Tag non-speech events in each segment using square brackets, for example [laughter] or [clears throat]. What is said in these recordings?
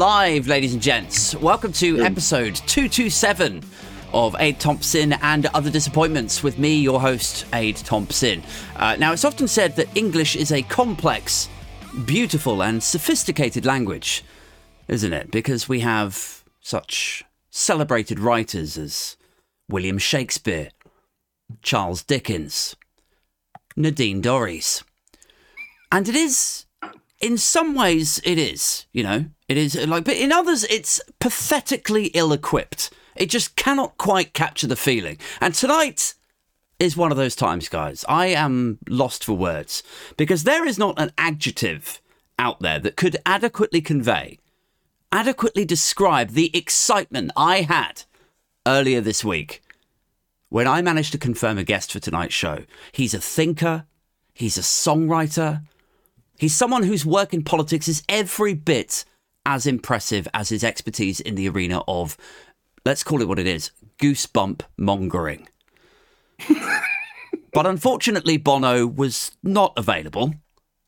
live, ladies and gents. Welcome to episode 227 of Ade Thompson and Other Disappointments with me, your host, Ade Thompson. Uh, now, it's often said that English is a complex, beautiful, and sophisticated language, isn't it? Because we have such celebrated writers as William Shakespeare, Charles Dickens, Nadine Dorries. And it is, in some ways, it is, you know, it is uh, like, but in others, it's pathetically ill equipped. It just cannot quite capture the feeling. And tonight is one of those times, guys. I am lost for words because there is not an adjective out there that could adequately convey, adequately describe the excitement I had earlier this week when I managed to confirm a guest for tonight's show. He's a thinker, he's a songwriter, he's someone whose work in politics is every bit as impressive as his expertise in the arena of, let's call it what it is, goosebump mongering. but unfortunately, Bono was not available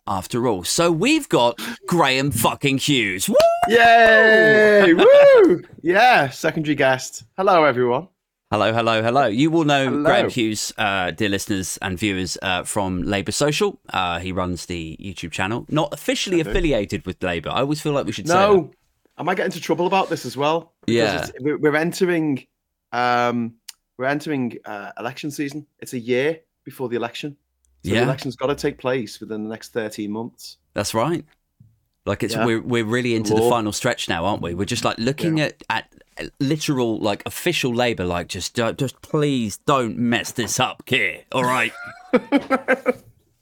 after all. So we've got Graham fucking Hughes. Woo! Yay! Woo! Yeah, secondary guest. Hello, everyone. Hello, hello, hello. You will know Hello. Graham Hughes, uh, dear listeners and viewers, uh, from Labour Social. Uh, he runs the YouTube channel, not officially affiliated with Labour. I always feel like we should say No, that. I might get into trouble about this as well. because Yeah. we're, entering, um, we're entering uh, election season. It's a year before the election. So Yeah. the election's got to take place within the next thirteen months. That's right. Like it's Yeah. we're we're really into the final stretch now, aren't we? We're just like looking Yeah. at at literal like official Labour, like just just please don't mess this up, Keir. All right. [laughs]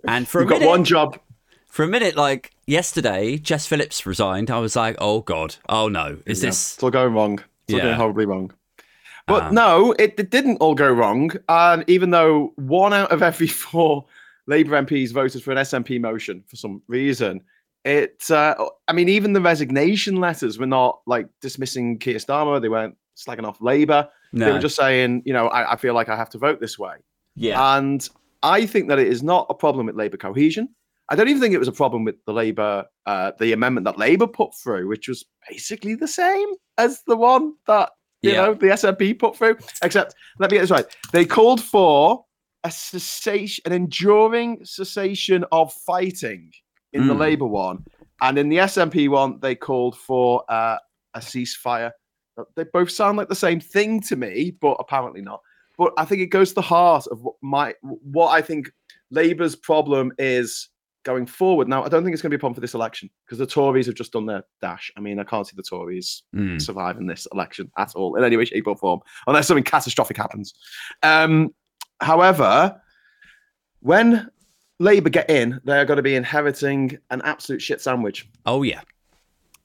and for a We've got minute, one job. for a minute, like yesterday, Jess Phillips resigned. I was like, oh god, oh no, is Yeah, this? It's all going wrong. It's all going horribly wrong. But Um, no, it, it didn't all go wrong. And even though one out of every four Labour MPs voted for an SNP motion for some reason, it, uh, I mean, even the resignation letters were not like dismissing Keir Starmer. They weren't slagging off Labour. They were just saying, you know, I, I feel like I have to vote this way. yeah. And I think that it is not a problem with Labour cohesion. I don't even think it was a problem with the Labour, uh, the amendment that Labour put through, which was basically the same as the one that you Yeah. know the SNP put through. Except, let me get this right: they called for a cessation, an enduring cessation of fighting in the Mm. Labour one, and in the SNP one, they called for uh, a ceasefire. They both sound like the same thing to me, but apparently not but I think it goes to the heart of what my what I think Labour's problem is going forward. Now, I don't think it's going to be a problem for this election because the Tories have just done their dash. I mean, I can't see the Tories Mm. surviving this election at all in any way, shape, or form, unless something catastrophic happens. Um, however, when Labour get in, they're going to be inheriting an absolute shit sandwich Oh yeah.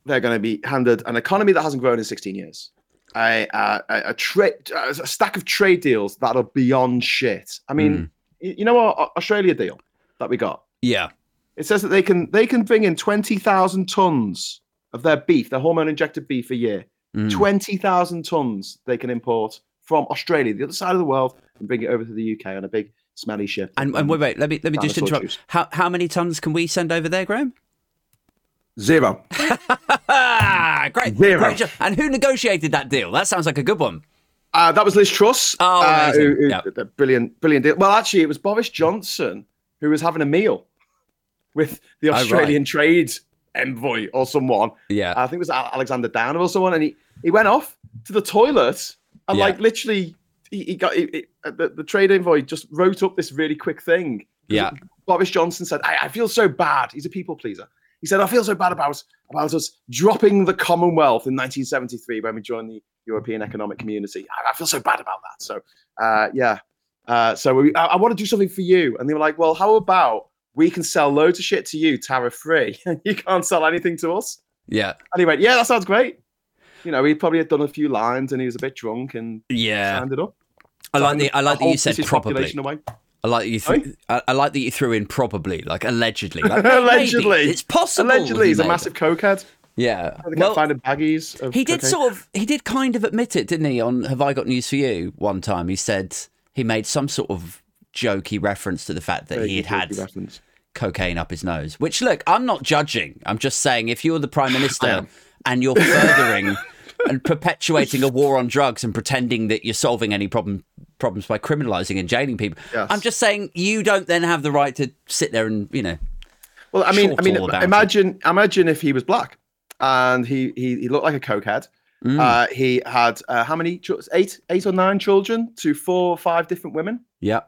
they're going to be handed an economy that hasn't grown in 16 years, a a, a, a, tra- a stack of trade deals that are beyond shit. I mean, Mm. y- you know our Australia deal that we got. Yeah. It says that they can they can bring in 20,000 tons of their beef, their hormone injected beef a year. Mm. 20,000 tons they can import from Australia, the other side of the world, and bring it over to the UK on a big smelly ship. And, and wait, wait. Let me let me just interrupt. juice. How how many tons can we send over there, Graham? Zero. [laughs] Great, Zero. great job. And who negotiated that deal? That sounds like a good one. Uh, that was Liz Truss. Oh, uh, amazing. who- who- Yeah. brilliant, brilliant deal. Well, actually, it was Boris Johnson who was having a meal with the Oh, right. Australian trade envoy or someone. Yeah. I think it was Alexander Downer or someone, and he, he went off to the toilet and Yeah. like literally he, he got he, he- uh, the, the trade envoy just wrote up this really quick thing. Yeah. Boris Johnson said, I, I feel so bad. He's a people pleaser. He said, I feel so bad about, about us dropping the Commonwealth in 1973 when we joined the European Economic Community. I, I feel so bad about that. So, uh, yeah. Uh, so we, I, I want to do something for you. And they were like, well, how about we can sell loads of shit to you tariff free? [laughs] you can't sell anything to us. Yeah. And he went, yeah, that sounds great. You know, he probably had done a few lines and he was a bit drunk and Yeah. it up. I like the I like that you said probably. population away. I like that you threw. I, I like that you threw in probably, like allegedly. [laughs] Like, Allegedly. maybe. it's possible. Allegedly, he's a massive it. cokehead. Yeah. They Well, finding baggies. Of he did cocaine. sort of. He did kind of admit it, didn't he? On Have I Got News for You? One time, he said he made some sort of jokey reference to the fact that Very he had had reference. cocaine up his nose. Which, look, I'm not judging. I'm just saying, if you're the prime [laughs] minister and you're furthering [laughs] and perpetuating a war on drugs and pretending that you're solving any problem problems by criminalizing and jailing people. Yes. I'm just saying you don't then have the right to sit there and you know. Well, I mean, I mean, all about imagine, imagine if he was black and he he, he looked like a cokehead. Mm. Uh, he had uh, how many? Eight, eight or nine children to four or five different women. yeah.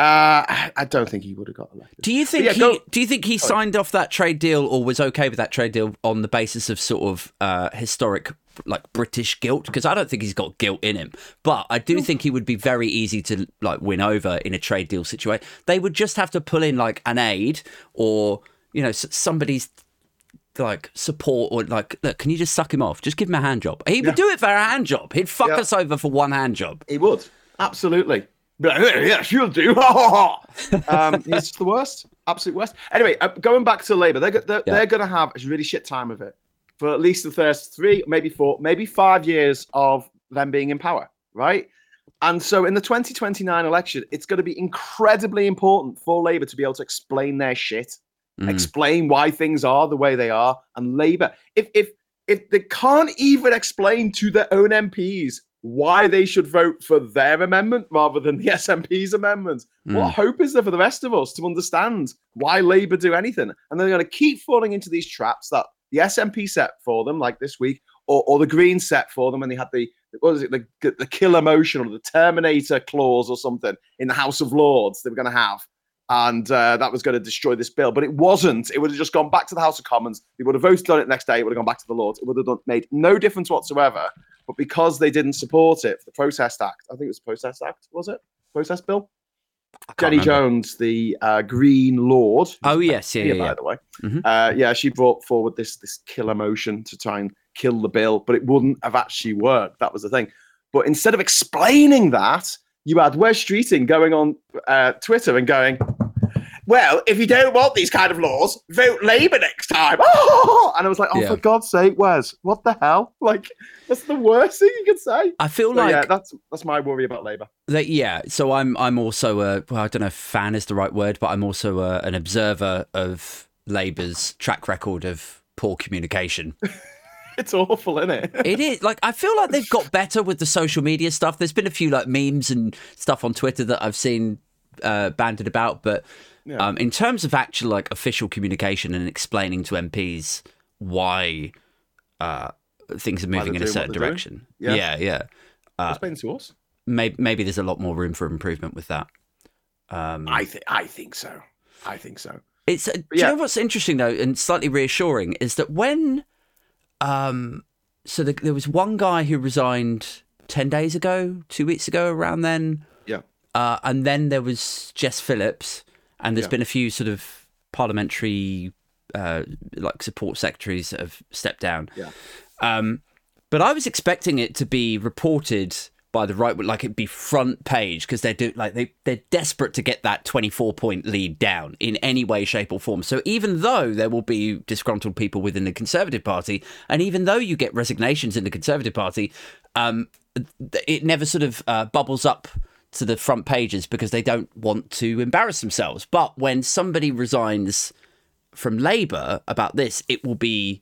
Uh, I don't think he would have got elected. Do you think yeah, he? go- Do you think he signed off that trade deal, or was okay with that trade deal on the basis of sort of uh, historic, like British guilt? Because I don't think he's got guilt in him, but I do think he would be very easy to like win over in a trade deal situation. They would just have to pull in like an aid or you know somebody's like support or like look can you just suck him off just give him a hand job he would do it for a hand job he'd fuck Yeah. us over for one hand job He would absolutely. Be like, "Yeah, you'll do. [laughs] um, he's the worst, absolute worst. Anyway, uh, going back to Labour, they're, they're, Yeah. they're going to have a really shit time of it for at least the first three, maybe four, maybe five years of them being in power, right? And so in the 2029 election, it's going to be incredibly important for Labour to be able to explain their shit, Mm. explain why things are the way they are. And Labour, if if if they can't even explain to their own MPs why they should vote for their amendment rather than the [laughs] SNP's amendment, what hope is there for the rest of us to understand why Labour do anything? And they're going to keep falling into these traps that the SNP set for them, like this week, or, or the Greens set for them when they had the what was it, the the killer motion or the Terminator clause or something in the House of Lords they were going to have. And uh, that was going to destroy this bill, but it wasn't. It would have just gone back to the House of Commons. They would have voted on it the next day. It would have gone back to the Lords. It would have done, made no difference whatsoever. But because they didn't support it for the Protest Act, I think it was the Protest Act, was it? Protest Bill? Jenny remember. Jones, the uh, Green Lord. oh yes yeah yeah, by yeah. the way. Mhm. Uh, yeah, she brought forward this this killer motion to try and kill the bill, but it wouldn't have actually worked. That was the thing. But instead of explaining that, you had Wes Streeting going on uh, Twitter and going, "Well, if you don't want these kind of laws, vote Labour next time." [laughs] Oh! And I was like, "Oh, Yeah. for God's sake, Wes, what the hell? [laughs] Like, that's the worst thing you could say." I feel like yeah, that's that's my worry about Labour. That, yeah, so I'm I'm also a well I don't know if fan is the right word, but I'm also a, an observer of Labour's track record of poor communication. [laughs] It's awful, isn't it? it is like I feel like they've got better with the social media stuff. There's been a few like memes and stuff on Twitter that I've seen uh, banded about, but Yeah. um, in terms of actual like official communication and explaining to MPs why uh, things are moving in a certain they're doing. direction, Yeah. yeah, yeah. Uh, Explain to us. Maybe maybe there's a lot more room for improvement with that. Um, I think I think so. I think so. It's uh, do yeah. you know what's interesting though, and slightly reassuring is that when, um, so the, there was one guy who resigned ten days ago, two weeks ago, around then, Yeah. uh, and then there was Jess Phillips, and there's Yeah. been a few sort of parliamentary, uh, like support secretaries that have stepped down. Yeah. Um, but I was expecting it to be reported by the right, like it'd be front page because they're do like they they're desperate to get that twenty four point lead down in any way, shape, or form. So even though there will be disgruntled people within the Conservative Party, and even though you get resignations in the Conservative Party, um, it never sort of uh, bubbles up to the front pages because they don't want to embarrass themselves. But when somebody resigns from Labour about this, it will be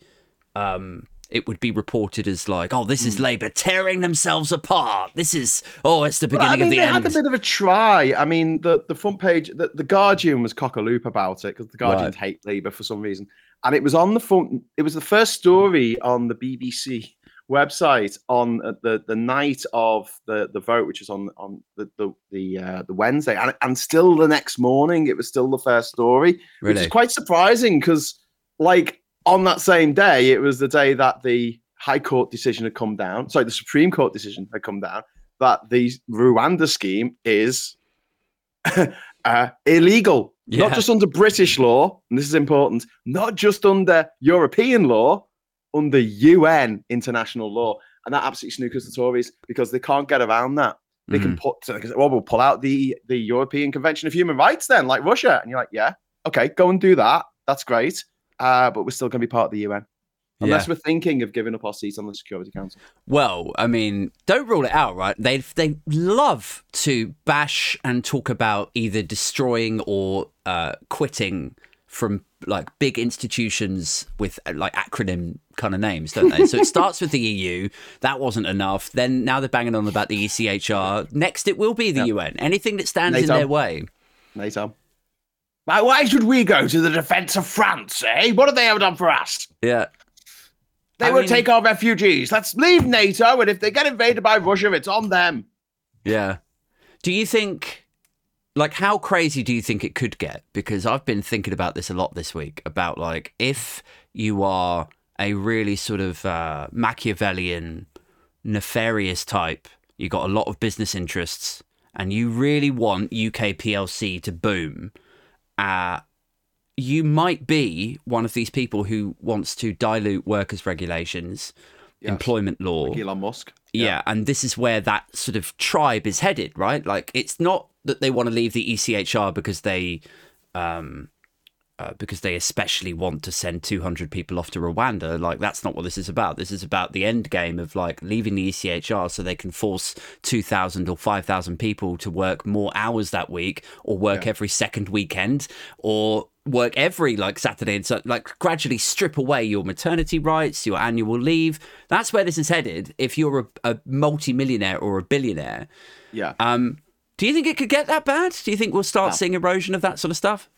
um, it would be reported as like, oh, this Hmm. is Labour tearing themselves apart. This is oh, it's the beginning I mean, of the they end. They had a bit of a try. I mean, the, the front page, the, the Guardian was cock a loop about it because the Guardians Right. hate Labour for some reason, and it was on the front. It was the first story on the BBC website on uh, the the night of the the vote, which was on on the the the, uh, the Wednesday, and and still the next morning, it was still the first story, which is quite surprising because like on that same day, it was the day that the High Court decision had come down. Sorry, the Supreme Court decision had come down that the Rwanda scheme is [laughs] uh, illegal, Yeah. not just under British law, and this is important, not just under European law, under UN international law. And that absolutely snookers the Tories because they can't get around that. They can put, can say, well, we'll pull out the, the European Convention of Human Rights then, like Russia. And you're like, yeah, okay, go and do that. That's great. Uh, but we're still going to be part of the UN. Unless Yeah. we're thinking of giving up our seats on the Security Council. Well, I mean, don't rule it out, right? They they love to bash and talk about either destroying or uh, quitting from like big institutions with uh, like acronym kind of names, don't they? so it starts with the EU. That wasn't enough. Then now they're banging on about the ECHR. Next, it will be the Yep. UN. Anything that stands in their way. NATO. Why, why should we go to the defense of France, eh? What have they ever done for us? Yeah. They I won't mean- take our refugees. Let's leave NATO, and if they get invaded by Russia, it's on them. Yeah. Do you think, like, how crazy do you think it could get? Because I've been thinking about this a lot this week about, like, if you are a really sort of uh, Machiavellian, nefarious type, you got a lot of business interests, and you really want UK PLC to boom, uh, you might be one of these people who wants to dilute workers' regulations, Yes. employment law. Elon Musk. Yeah. and this is where that sort of tribe is headed, right? Like it's not that they want to leave the ECHR because they um uh, because they especially want to send 200 people off to Rwanda. Like that's not what this is about. This is about the end game of like leaving the ECHR so they can force 2,000 or 5,000 people to work more hours that week, or work Yeah. every second weekend, or work every like Saturday and so like gradually strip away your maternity rights, your annual leave. That's where this is headed. If you're a, a multi-millionaire or a billionaire, Yeah. um, do you think it could get that bad? Do you think we'll start No. seeing erosion of that sort of stuff?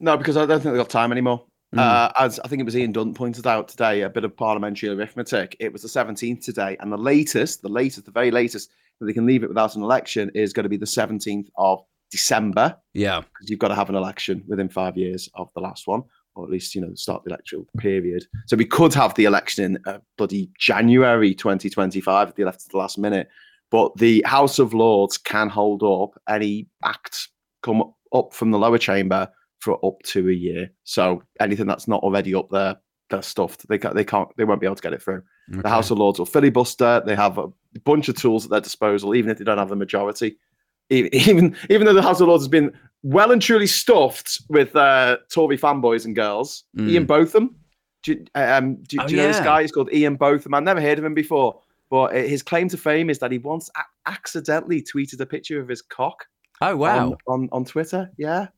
No, because I don't think they've got time anymore. Mm. Uh, as I think it was Ian Dunt pointed out today, a bit of parliamentary arithmetic. It was the 17th today, and the latest, the latest, the very latest that they can leave it without an election is going to be the 17th of December, Yeah, because you've got to have an election within five years of the last one, or at least you know start the electoral period. So we could have the election in uh, bloody January 2025 if they left at the last minute. But the House of Lords can hold up any act come up from the lower chamber for up to a year. So anything that's not already up there, they're stuffed. They can't. They can't. They won't be able to get it through. The House of Lords will filibuster. They have a bunch of tools at their disposal, even if they don't have the majority. [laughs] Even even though the House of Lords has been well and truly stuffed with uh, Tory fanboys and girls, Mm. Ian Botham. Do you, um, do, Oh, do you know this guy? He's called Ian Botham. I've never heard of him before, but uh, his claim to fame is that he once a- accidentally tweeted a picture of his cock Oh wow. on, on, on Twitter. Yeah.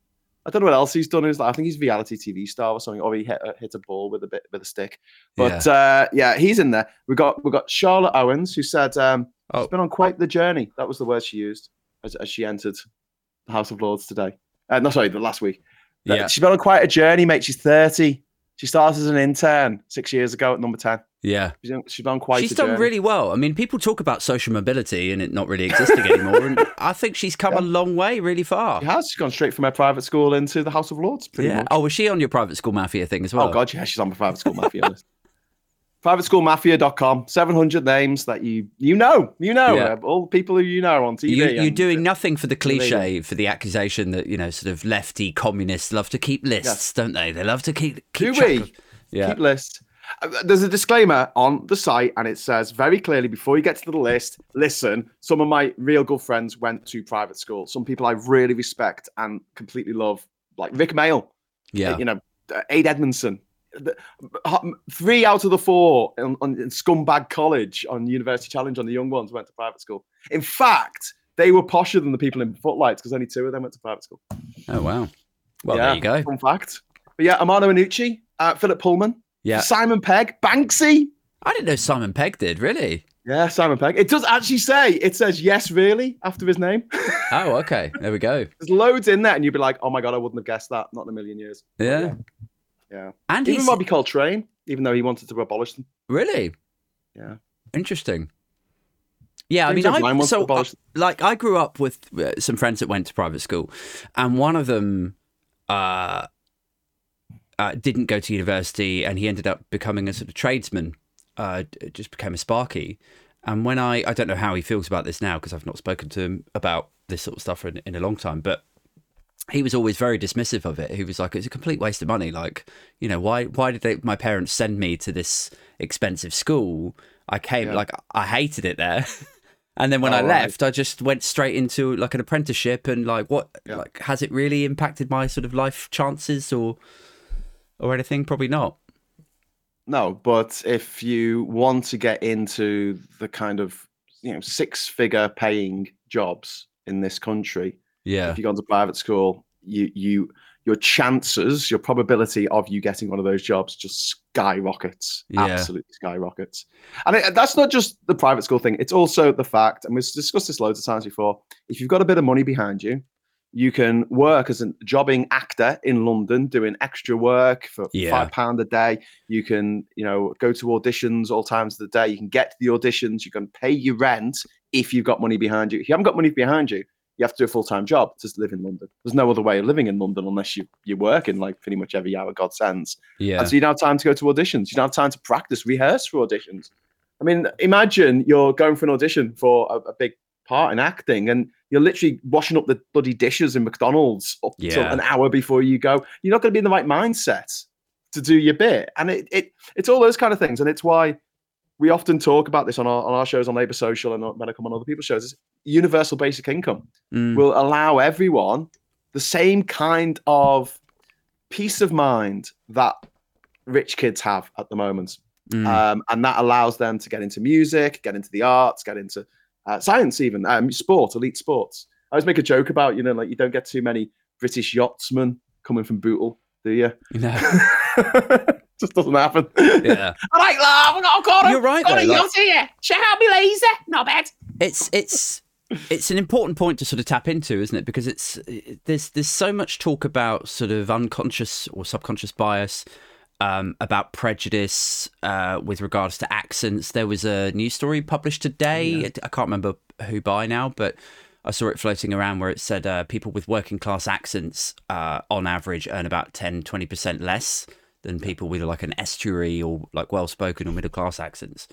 I don't know what else he's done. Is I think he's a reality TV star or something, or he hit, a- hit a ball with a bit with a stick. But yeah, uh, yeah he's in there. We got we got Charlotte Owens who said um, Oh. she's been on quite the journey. That was the word she used as, as she entered the House of Lords today. Uh, no, sorry, the last week. Yeah, She's been on quite a journey, mate. She's thirty. She started as an intern six years ago at number ten. yeah. She's, on- she's been on quite. She's done journey. really well. I mean, people talk about social mobility and it not really existing anymore, and [laughs] I think she's come Yeah. a long way, really far. She has. She's gone straight from her private school into the House of Lords. Pretty Yeah. much. Oh, was she on your private school mafia thing as oh, well? Oh god, yeah, she's on my private school mafia [laughs] list. Privateschoolmafia.com, 700 names that you you know, you know, Yeah. uh, all the people who you know on TV. You, you're and- doing nothing for the cliche, for the accusation that you know, sort of lefty communists love to keep lists, don't they? They love to keep. keep Do we? of- yeah. Keep lists. Uh, There's a disclaimer on the site, and it says very clearly before you get to the list, listen, some of my real good friends went to private school. Some people I really respect and completely love, like Rik Mayall, yeah. you know, uh, Ade Edmondson. Three out of the four on, on, in Scumbag College on University Challenge on the young ones went to private school. In fact, they were posher than the people in Footlights because only two of them went to private school. Oh wow. Well, yeah, there you go. Fun fact. But yeah, Armando Iannucci, uh, Philip Pullman, Yeah. Simon Pegg, Banksy. I didn't know Simon Pegg did. Really? Yeah, Simon Pegg. It does actually say, it says yes, really, after his name. [laughs] Oh, okay. There we go. There's loads in there, and you'd be like, oh my God, I wouldn't have guessed that. Not in a million years. Yeah. Yeah. And Even Robbie Coltrane, even though he wanted to abolish them. really Yeah. interesting. Yeah, I mean, I, so uh, like I grew up with uh, some friends that went to private school, and one of them uh, uh, didn't go to university, and he ended up becoming a sort of tradesman. Uh, just became a sparky. And when I, I don't know how he feels about this now because I've not spoken to him about this sort of stuff in, in a long time, but he was always very dismissive of it. He was like, "It's a complete waste of money. Like, you know, why why did they, my parents send me to this expensive school? I came Yeah. like I hated it there." [laughs] And then when Oh, I right. left, I just went straight into like an apprenticeship and like what Yeah. like has it really impacted my sort of life chances or or anything? Probably not. No, but if you want to get into the kind of you know six-figure paying jobs in this country, Yeah. if you go into private school, you you your chances, your probability of you getting one of those jobs just skyrockets, Yeah. absolutely skyrockets. And it, that's not just the private school thing; it's also the fact, and we've discussed this loads of times before. If you've got a bit of money behind you, you can work as a jobbing actor in London, doing extra work for Yeah. five pound a day. You can, you know, go to auditions all times of the day. You can get to the auditions. You can pay your rent if you've got money behind you. If you haven't got money behind you, you have to do a full time job to live in London. There's no other way of living in London unless you you work in like pretty much every hour God sends. Yeah. And so you don't have time to go to auditions. You don't have time to practice, rehearse for auditions. I mean, imagine you're going for an audition for a, a big part in acting and you're literally washing up the bloody dishes in McDonald's up till Yeah. an hour before you go. You're not going to be in the right mindset to do your bit. And it, it it's all those kind of things. And it's why we often talk about this on our, on our shows on Labour Social and when I come on other people's shows. Is universal basic income Mm. will allow everyone the same kind of peace of mind that rich kids have at the moment. Mm. Um, and that allows them to get into music, get into the arts, get into uh, science, even um, sport, elite sports. I always make a joke about, you know, like you don't get too many British yachtsmen coming from Bootle, do you? You know, [laughs] [laughs] [laughs] Just doesn't happen. yeah. All right, love, I've got, a, You're right, got a like- yacht here. Out me laser. Not bad. it's it's it's an important point to sort of tap into, isn't it? Because it's there's there's so much talk about sort of unconscious or subconscious bias, um, about prejudice uh, with regards to accents. There was a news story published today. I can't remember who by now, but I saw it floating around where it said uh, people with working class accents, uh, on average, earn about 10 20 percent less than people with like an estuary or like well spoken or middle class accents.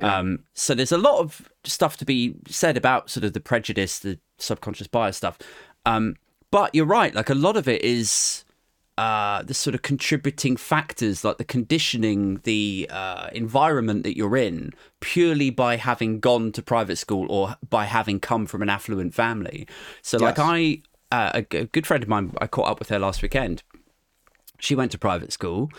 Um, so there's a lot of stuff to be said about sort of the prejudice, the subconscious bias stuff. Um, but you're right, like a lot of it is uh, the sort of contributing factors, like the conditioning, the uh, environment that you're in, purely by having gone to private school or by having come from an affluent family. So, like Yes. I, uh, a, a good friend of mine, I caught up with her last weekend she went to private school.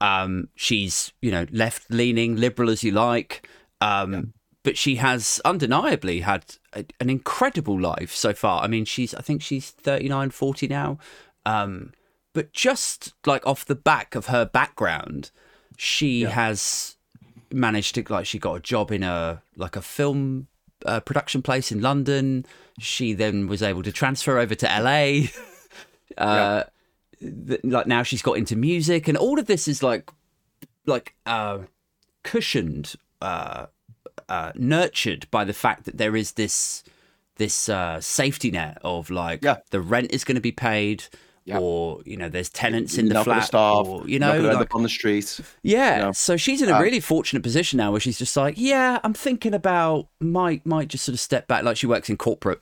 Um, she's you know left leaning, liberal as you like, um, but she has undeniably had a, an incredible life so far. I mean, she's I think she's 39, 40 now, um, but just like off the back of her background, she has managed to like she got a job in a like a film uh, production place in London. She then was able to transfer over to LA. [laughs] uh, th- like now she's got into music, and all of this is like like uh, cushioned, uh, uh, nurtured by the fact that there is this this uh, safety net of like Yeah. the rent is going to be paid. Yeah. Or you know, there's tenants in the not flat. starve. Or, you know, not like- up on the street. yeah. know? So she's in a Uh, really fortunate position now where she's just like, yeah, I'm thinking about might might just sort of step back. Like she works in corporate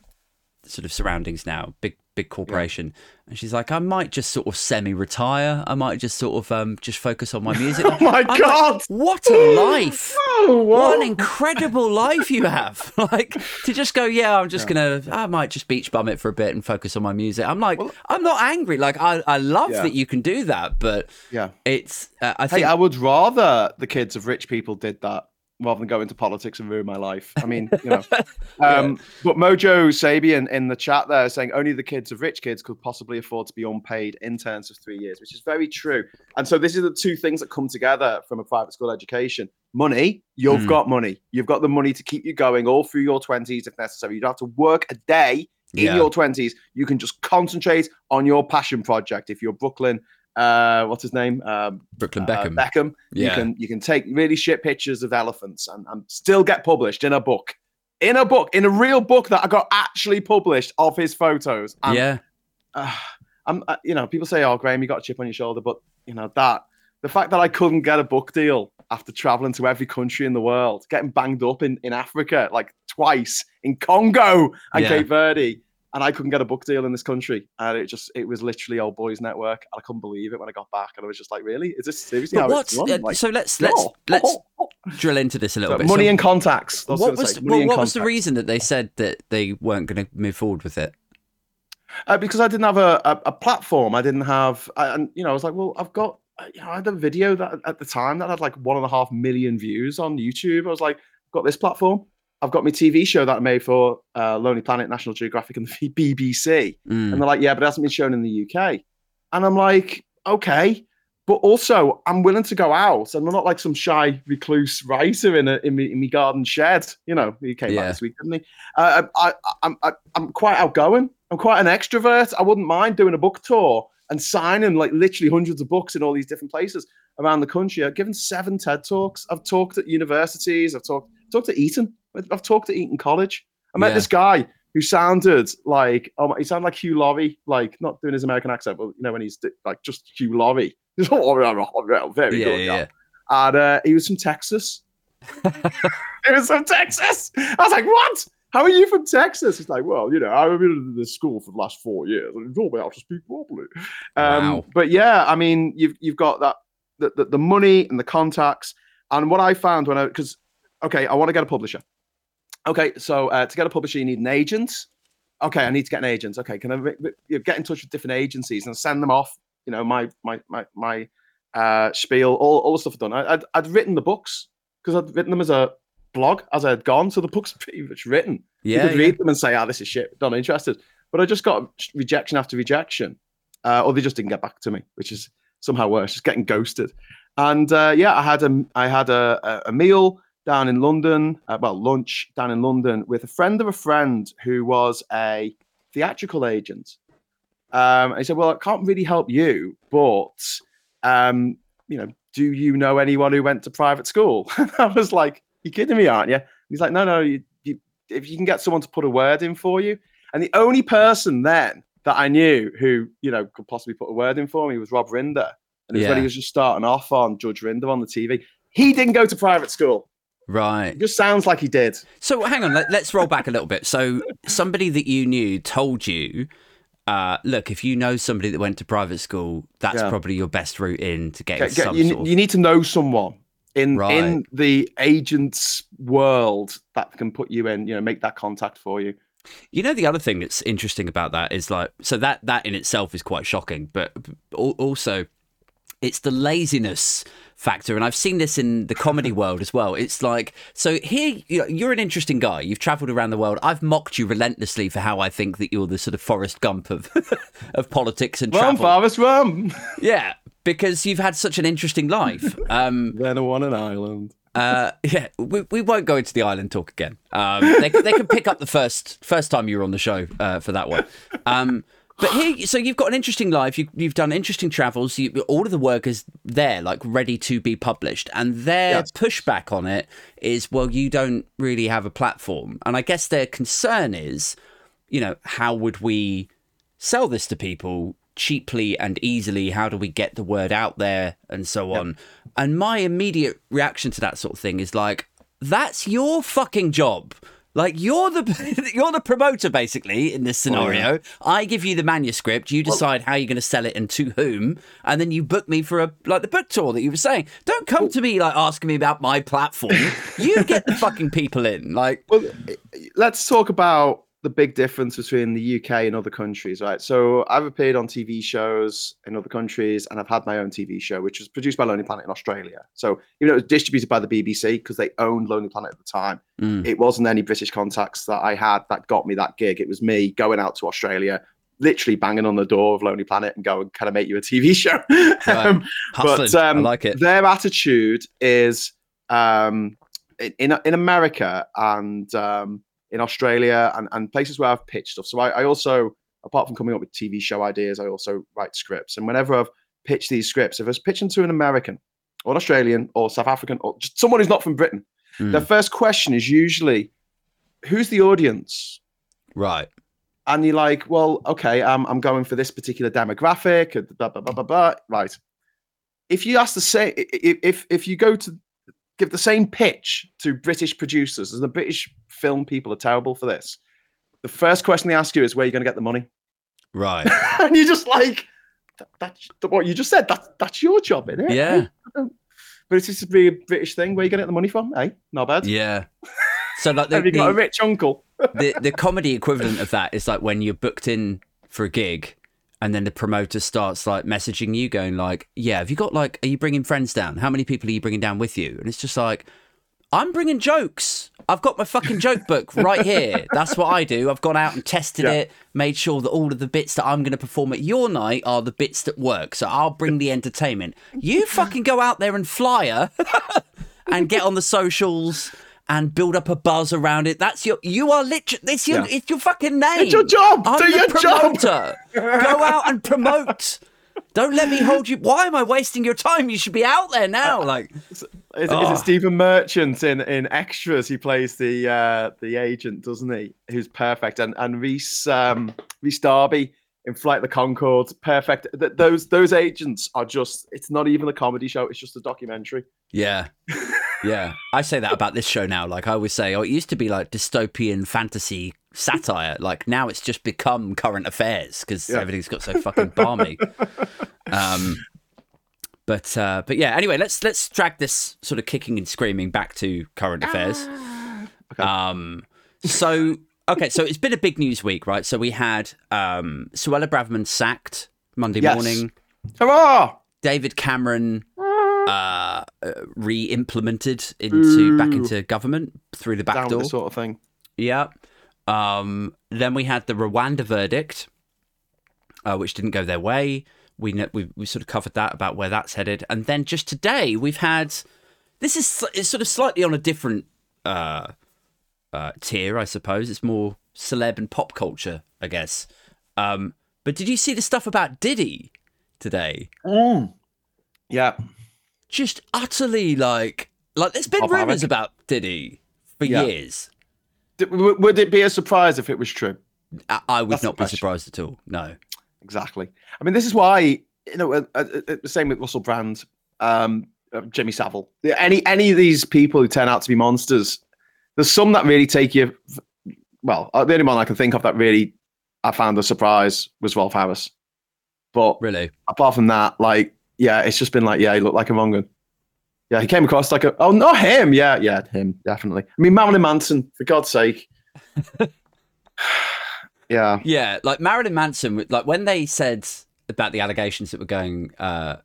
sort of surroundings now, big big corporation, and she's like, I might just sort of semi-retire. I might just sort of um just focus on my [laughs] music. Oh my I'm like, God! what a [gasps] life! Oh, What an incredible life you have! [laughs] Like to just go, yeah, I'm just gonna, I might just beach bum it for a bit and focus on my music. I'm like, I'm not angry. Like I, I love Yeah. that you can do that, but Yeah. it's, uh, I Hey, think, I would rather the kids of rich people did that rather than go into politics and ruin my life. I mean, you know. [laughs] um, But Mojo Sabian in the chat there saying only the kids of rich kids could possibly afford to be unpaid interns for three years, which is very true. And so this is the two things that come together from a private school education. Money, you've Mm. got money. You've got the money to keep you going all through your 20s if necessary. You don't have to work a day in Yeah. your 20s. You can just concentrate on your passion project. If you're Brooklyn, uh, what's his name? Um, Brooklyn uh, Beckham. Beckham. You can you can take really shit pictures of elephants and, and still get published in a book. In a book, in a real book that I got actually published of his photos. And, yeah. uh, I'm, uh, you know, people say, "Oh, Graham, you got a chip on your shoulder," but you know that the fact that I couldn't get a book deal after traveling to every country in the world, getting banged up in in Africa like twice in Congo and Yeah. Cape Verde, and I couldn't get a book deal in this country, and it just it was literally old boys network. I couldn't believe it when I got back, and I was just like, "Really? Is this seriously But how what's it's run?" uh, Like, so? Let's let's no. let's drill into this a little So bit. money So and contacts. That's what what was money what was the reason that they said that they weren't going to move forward with it? uh, because I didn't have a, a, a platform. I didn't have, I, and you know, I was like, well, I've got, uh, you know, I had a video that at the time that had like one and a half million views on YouTube. I was like, got this platform. I've got my TV show that I made for uh, Lonely Planet, National Geographic, and [laughs] the BBC. Mm. And they're like, yeah, but it hasn't been shown in the UK. And I'm like, okay. But also, I'm willing to go out. And I'm not like some shy recluse writer in a in me, in me garden shed. You know, he came Yeah. back this week, didn't he? Uh, I, I, I'm I, I'm quite outgoing. I'm quite an extrovert. I wouldn't mind doing a book tour and signing like literally hundreds of books in all these different places around the country. I've given seven TED talks. I've talked at universities. I've talked talked at Eton. I've talked at Eton College. I met Yeah. this guy who sounded like oh, my- he sounded like Hugh Laurie, like not doing his American accent, but you know when he's like just Hugh Laurie. [laughs] Very yeah, good. yeah, yeah. And uh, he was from Texas. [laughs] he was from Texas. I was like, what? How are you from Texas? He's like, well, you know, I've been in this school for the last four years, all about how to speak properly. Um, Wow. But yeah, I mean, you've you've got that the, the, the money and the contacts, and what I found when I because okay, I want to get a publisher. Okay, so uh, to get a publisher, you need an agent. Okay, I need to get an agent. Okay, can I re- re- you know, get in touch with different agencies and send them off? You know, my my my my uh, spiel, all, all the stuff I've done. I, I'd, I'd written the books because I'd written them as a blog as I had gone, so the books pretty much written. Yeah, you could yeah. read them and say, "Ah, this is shit, not interested." But I just got rejection after rejection, uh, or they just didn't get back to me, which is somehow worse, just getting ghosted. And uh, yeah, I had a I had a, a meal down in London, uh, well, lunch down in London with a friend of a friend who was a theatrical agent. Um, and he said, "Well, I can't really help you, but um, you know, do you know anyone who went to private school?" [laughs] I was like, "You kidding me, aren't you?" He's like, "No, no. You, you, if you can get someone to put a word in for you." And the only person then that I knew who you know could possibly put a word in for me was Rob Rinder, and it was when he was just starting off on Judge Rinder on the TV. He didn't go to private school. Right. It just sounds like he did. So hang on, let, us roll back a little bit. So somebody that you knew told you, uh, look, if you know somebody that went to private school, that's Yeah. probably your best route in to get, Get- get- some you, sort of. you need to know someone in Right. in the agent's world that can put you in, you know, make that contact for you. You know, the other thing that's interesting about that is like, so that that in itself is quite shocking, but al- also it's the laziness factor, and I've seen this in the comedy world as well. It's like, so here you know, you're an interesting guy. You've travelled around the world. I've mocked you relentlessly for how I think that you're the sort of Forrest Gump of [laughs] of politics and Run, travel. Forrest, run! Yeah, because you've had such an interesting life. [laughs] Um, then I want an island. uh, yeah, we, we won't go into the island talk again. Um, they, they can pick up the first first time you were on the show uh, for that one. Um, but here, so you've got an interesting life. You, you've done interesting travels. You, all of the work is there, like ready to be published. And their Yes. pushback on it is, well, you don't really have a platform. And I guess their concern is, you know, how would we sell this to people cheaply and easily? How do we get the word out there and so on? And my immediate reaction to that sort of thing is like, that's your fucking job. Like you're the [laughs] you're the promoter basically in this oh, scenario. I give you the manuscript, you decide how you're going to sell it and to whom, and then you book me for a like the book tour that you were saying. Don't come to me like asking me about my platform. [laughs] you get the fucking people in. Like Well, let's talk about the big difference between the UK and other countries, right? So I've appeared on TV shows in other countries, and I've had my own TV show, which was produced by Lonely Planet in Australia. So even though it was distributed by the BBC because they owned Lonely Planet at the time, Mm. it wasn't any British contacts that I had that got me that gig. It was me going out to Australia, literally banging on the door of Lonely Planet and going, "Can I make you a TV show?" [laughs] Um, but um, I like it. Their attitude is um, in in in America and um, in Australia and, and places where I've pitched stuff. So I, I also, apart from coming up with TV show ideas, I also write scripts. And whenever I've pitched these scripts, if I was pitching to an American or an Australian or South African or just someone who's not from Britain, Mm. their first question is usually, "Who's the audience?" Right. and you're like, well, okay, I'm I'm going for this particular demographic, blah blah blah blah blah. Right. If you ask the same, if if you go to give the same pitch to British producers, and the British film people are terrible for this. The first question they ask you is, where are you going to get the money? Right. [laughs] and you're just like, that, that's what you just said. That's that's your job, isn't it? Yeah. [laughs] But it's just a really British thing. Where are you going to get the money from? Eh? Not bad. Yeah. So like [laughs] the, Have you got a rich uncle? the the comedy equivalent of that is like when you're booked in for a gig and then the promoter starts like messaging you going like yeah have you got like are you bringing friends down how many people are you bringing down with you and it's just like i'm bringing jokes I've got my fucking joke book right here. That's what I do. I've gone out and tested Yeah. it, made sure that all of the bits that I'm going to perform at your night are the bits that work. So I'll bring the entertainment. You fucking go out there and flyer [laughs] and get on the socials and build up a buzz around it. That's your. You are literally. It's your. Yeah. It's your fucking name. It's your job. I'm Do the your job. promoter. [laughs] Go out and promote. Don't let me hold you. Why am I wasting your time? You should be out there now. Like, Is, is Oh. it Stephen Merchant in, in Extras? He plays the uh, the agent, doesn't he? Who's perfect, and and Reese um, Rhys Darby in Flight of the Conchords, perfect. Th- those those agents are just. It's not even a comedy show. It's just a documentary. Yeah. [laughs] Yeah. I say that about this show now. Like I always say, oh, it used to be like dystopian fantasy satire. Like now it's just become current affairs because Yeah. everything's got so fucking balmy. um, but uh, but yeah. Anyway, let's let's drag this sort of kicking and screaming back to current affairs. Okay. Um, so okay, so it's been a big news week, right? So we had um, Suella Braverman sacked Monday Yes. morning. Hurrah! David Cameron uh, uh, re-implemented into back into government through the back Down door. sort of thing. Yeah. Um, then we had the Rwanda verdict, uh, which didn't go their way. We, we we sort of covered that about where that's headed, and then just today we've had. This is it's sort of slightly on a different uh, uh, tier, I suppose. It's more celeb and pop culture, I guess. Um, but did you see the stuff about Diddy today? Yeah. Just utterly like like there's been Bob rumors Harrick. about Diddy for Yeah. years. D- w- would it be a surprise if it was true? I, I would That's not be question. surprised at all. No. Exactly. I mean, this is why you know uh, uh, uh, the same with Russell Brand, um, uh, Jimmy Savile. Any any of these people who turn out to be monsters, there's some that really take you. Well, uh, the only one I can think of that really I found a surprise was Rolf Harris. But Really? apart from that, like, yeah, it's just been like, yeah, he looked like a Mongan. Yeah, he came across like a. Oh, not him. Yeah, yeah, him definitely. I mean, Marilyn Manson, for God's sake. [sighs] yeah. Yeah, like Marilyn Manson like when they said about the allegations that were going uh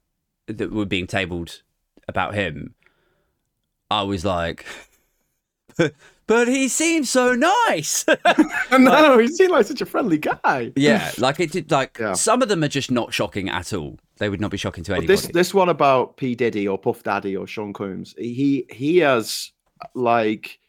that were being tabled about him, I was like [laughs] but he seems so nice. [laughs] no, he seemed like such a friendly guy. yeah, like it did like Yeah. some of them are just not shocking at all. They would not be shocking to But anybody. this this one about P Diddy or Puff Daddy or Sean Combs, he he has like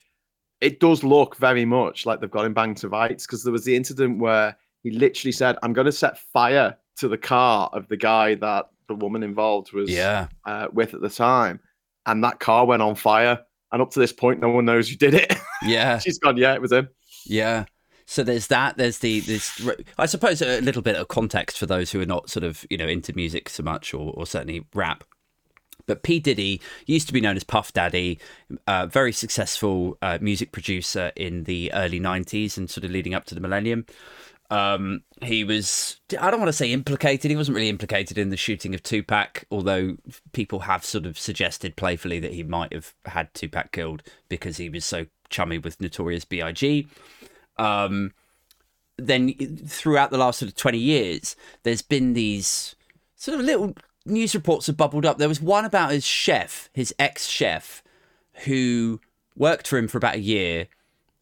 it does look very much like they've got him banged to rights because there was the incident where he literally said, "I'm going to set fire to the car of the guy that the woman involved was yeah. uh, with at the time," and that car went on fire. And up to this point, no one knows who did it. [laughs] Yeah. She's gone, yeah, it was him. Yeah. So there's that. There's the this. I suppose a little bit of context for those who are not sort of you know into music so much, or, or certainly rap. But P Diddy used to be known as Puff Daddy, uh, very successful uh, music producer in the early '90s and sort of leading up to the millennium. Um, he was, I don't want to say implicated. He wasn't really implicated in the shooting of Tupac, although people have sort of suggested playfully that he might have had Tupac killed because he was so chummy with Notorious B.I.G. Um, then throughout the last sort of 20 years, there's been these sort of little news reports have bubbled up. There was one about his chef, his ex chef, who worked for him for about a year.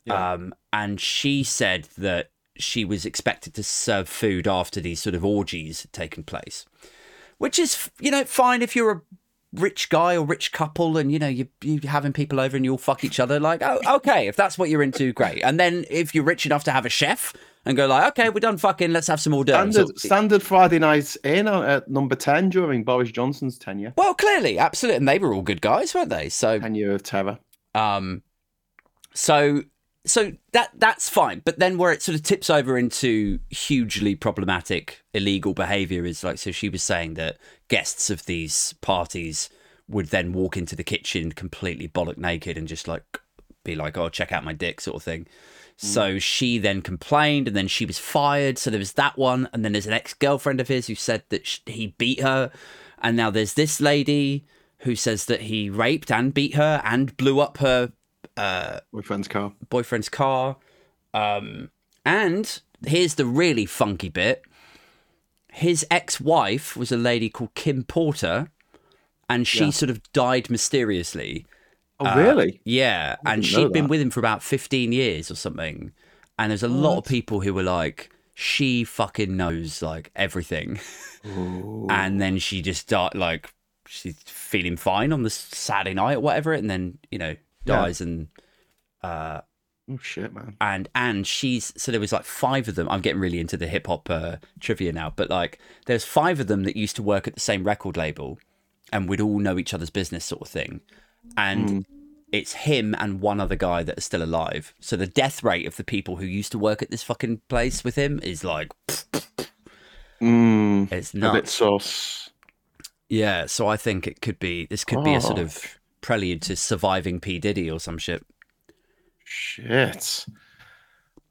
Um, and she said that she was expected to serve food after these sort of orgies had taken place, which is, you know, fine if you're a rich guy or rich couple and, you know, you, you're having people over and you all fuck each other. Like, oh, okay, if that's what you're into, great. And then if you're rich enough to have a chef and go like, okay, we're done fucking, let's have some hors d'oeuvres. Standard, standard Friday nights in uh, at number 10 during Boris Johnson's tenure. Well, clearly, absolutely. And they were all good guys, weren't they? So, Tenure of terror. um, so, so that that's fine. But then where it sort of tips over into hugely problematic illegal behavior is like, so she was saying that guests of these parties would then walk into the kitchen completely bollock naked and just like be like, oh, check out my dick sort of thing. Mm. So she then complained, and then she was fired. So there was that one, and then there's an ex girlfriend of his who said that sh- he beat her, and now there's this lady who says that he raped and beat her and blew up her uh, Boyfriend's car. boyfriend's car. Um, and here's the really funky bit: his ex-wife was a lady called Kim Porter, and she Yeah. sort of died mysteriously. Oh, Uh, really? Yeah, and she'd been with him for about 15 years or something. And there's a lot of people who were like, she fucking knows like everything. and then she just start like she's feeling fine on the Saturday night or whatever, and then you know Yeah. dies and uh Oh shit, man. and and she's so there was like five of them. I'm getting really into the hip hop uh, trivia now, but like there's five of them that used to work at the same record label, and we'd all know each other's business, sort of thing. And it's him and one other guy that are still alive. So the death rate of the people who used to work at this fucking place with him is like Mm, it's a bit nuts. sus. Yeah, so I think it could be this could be a sort Oh. of prelude to surviving P Diddy or some shit. Shit.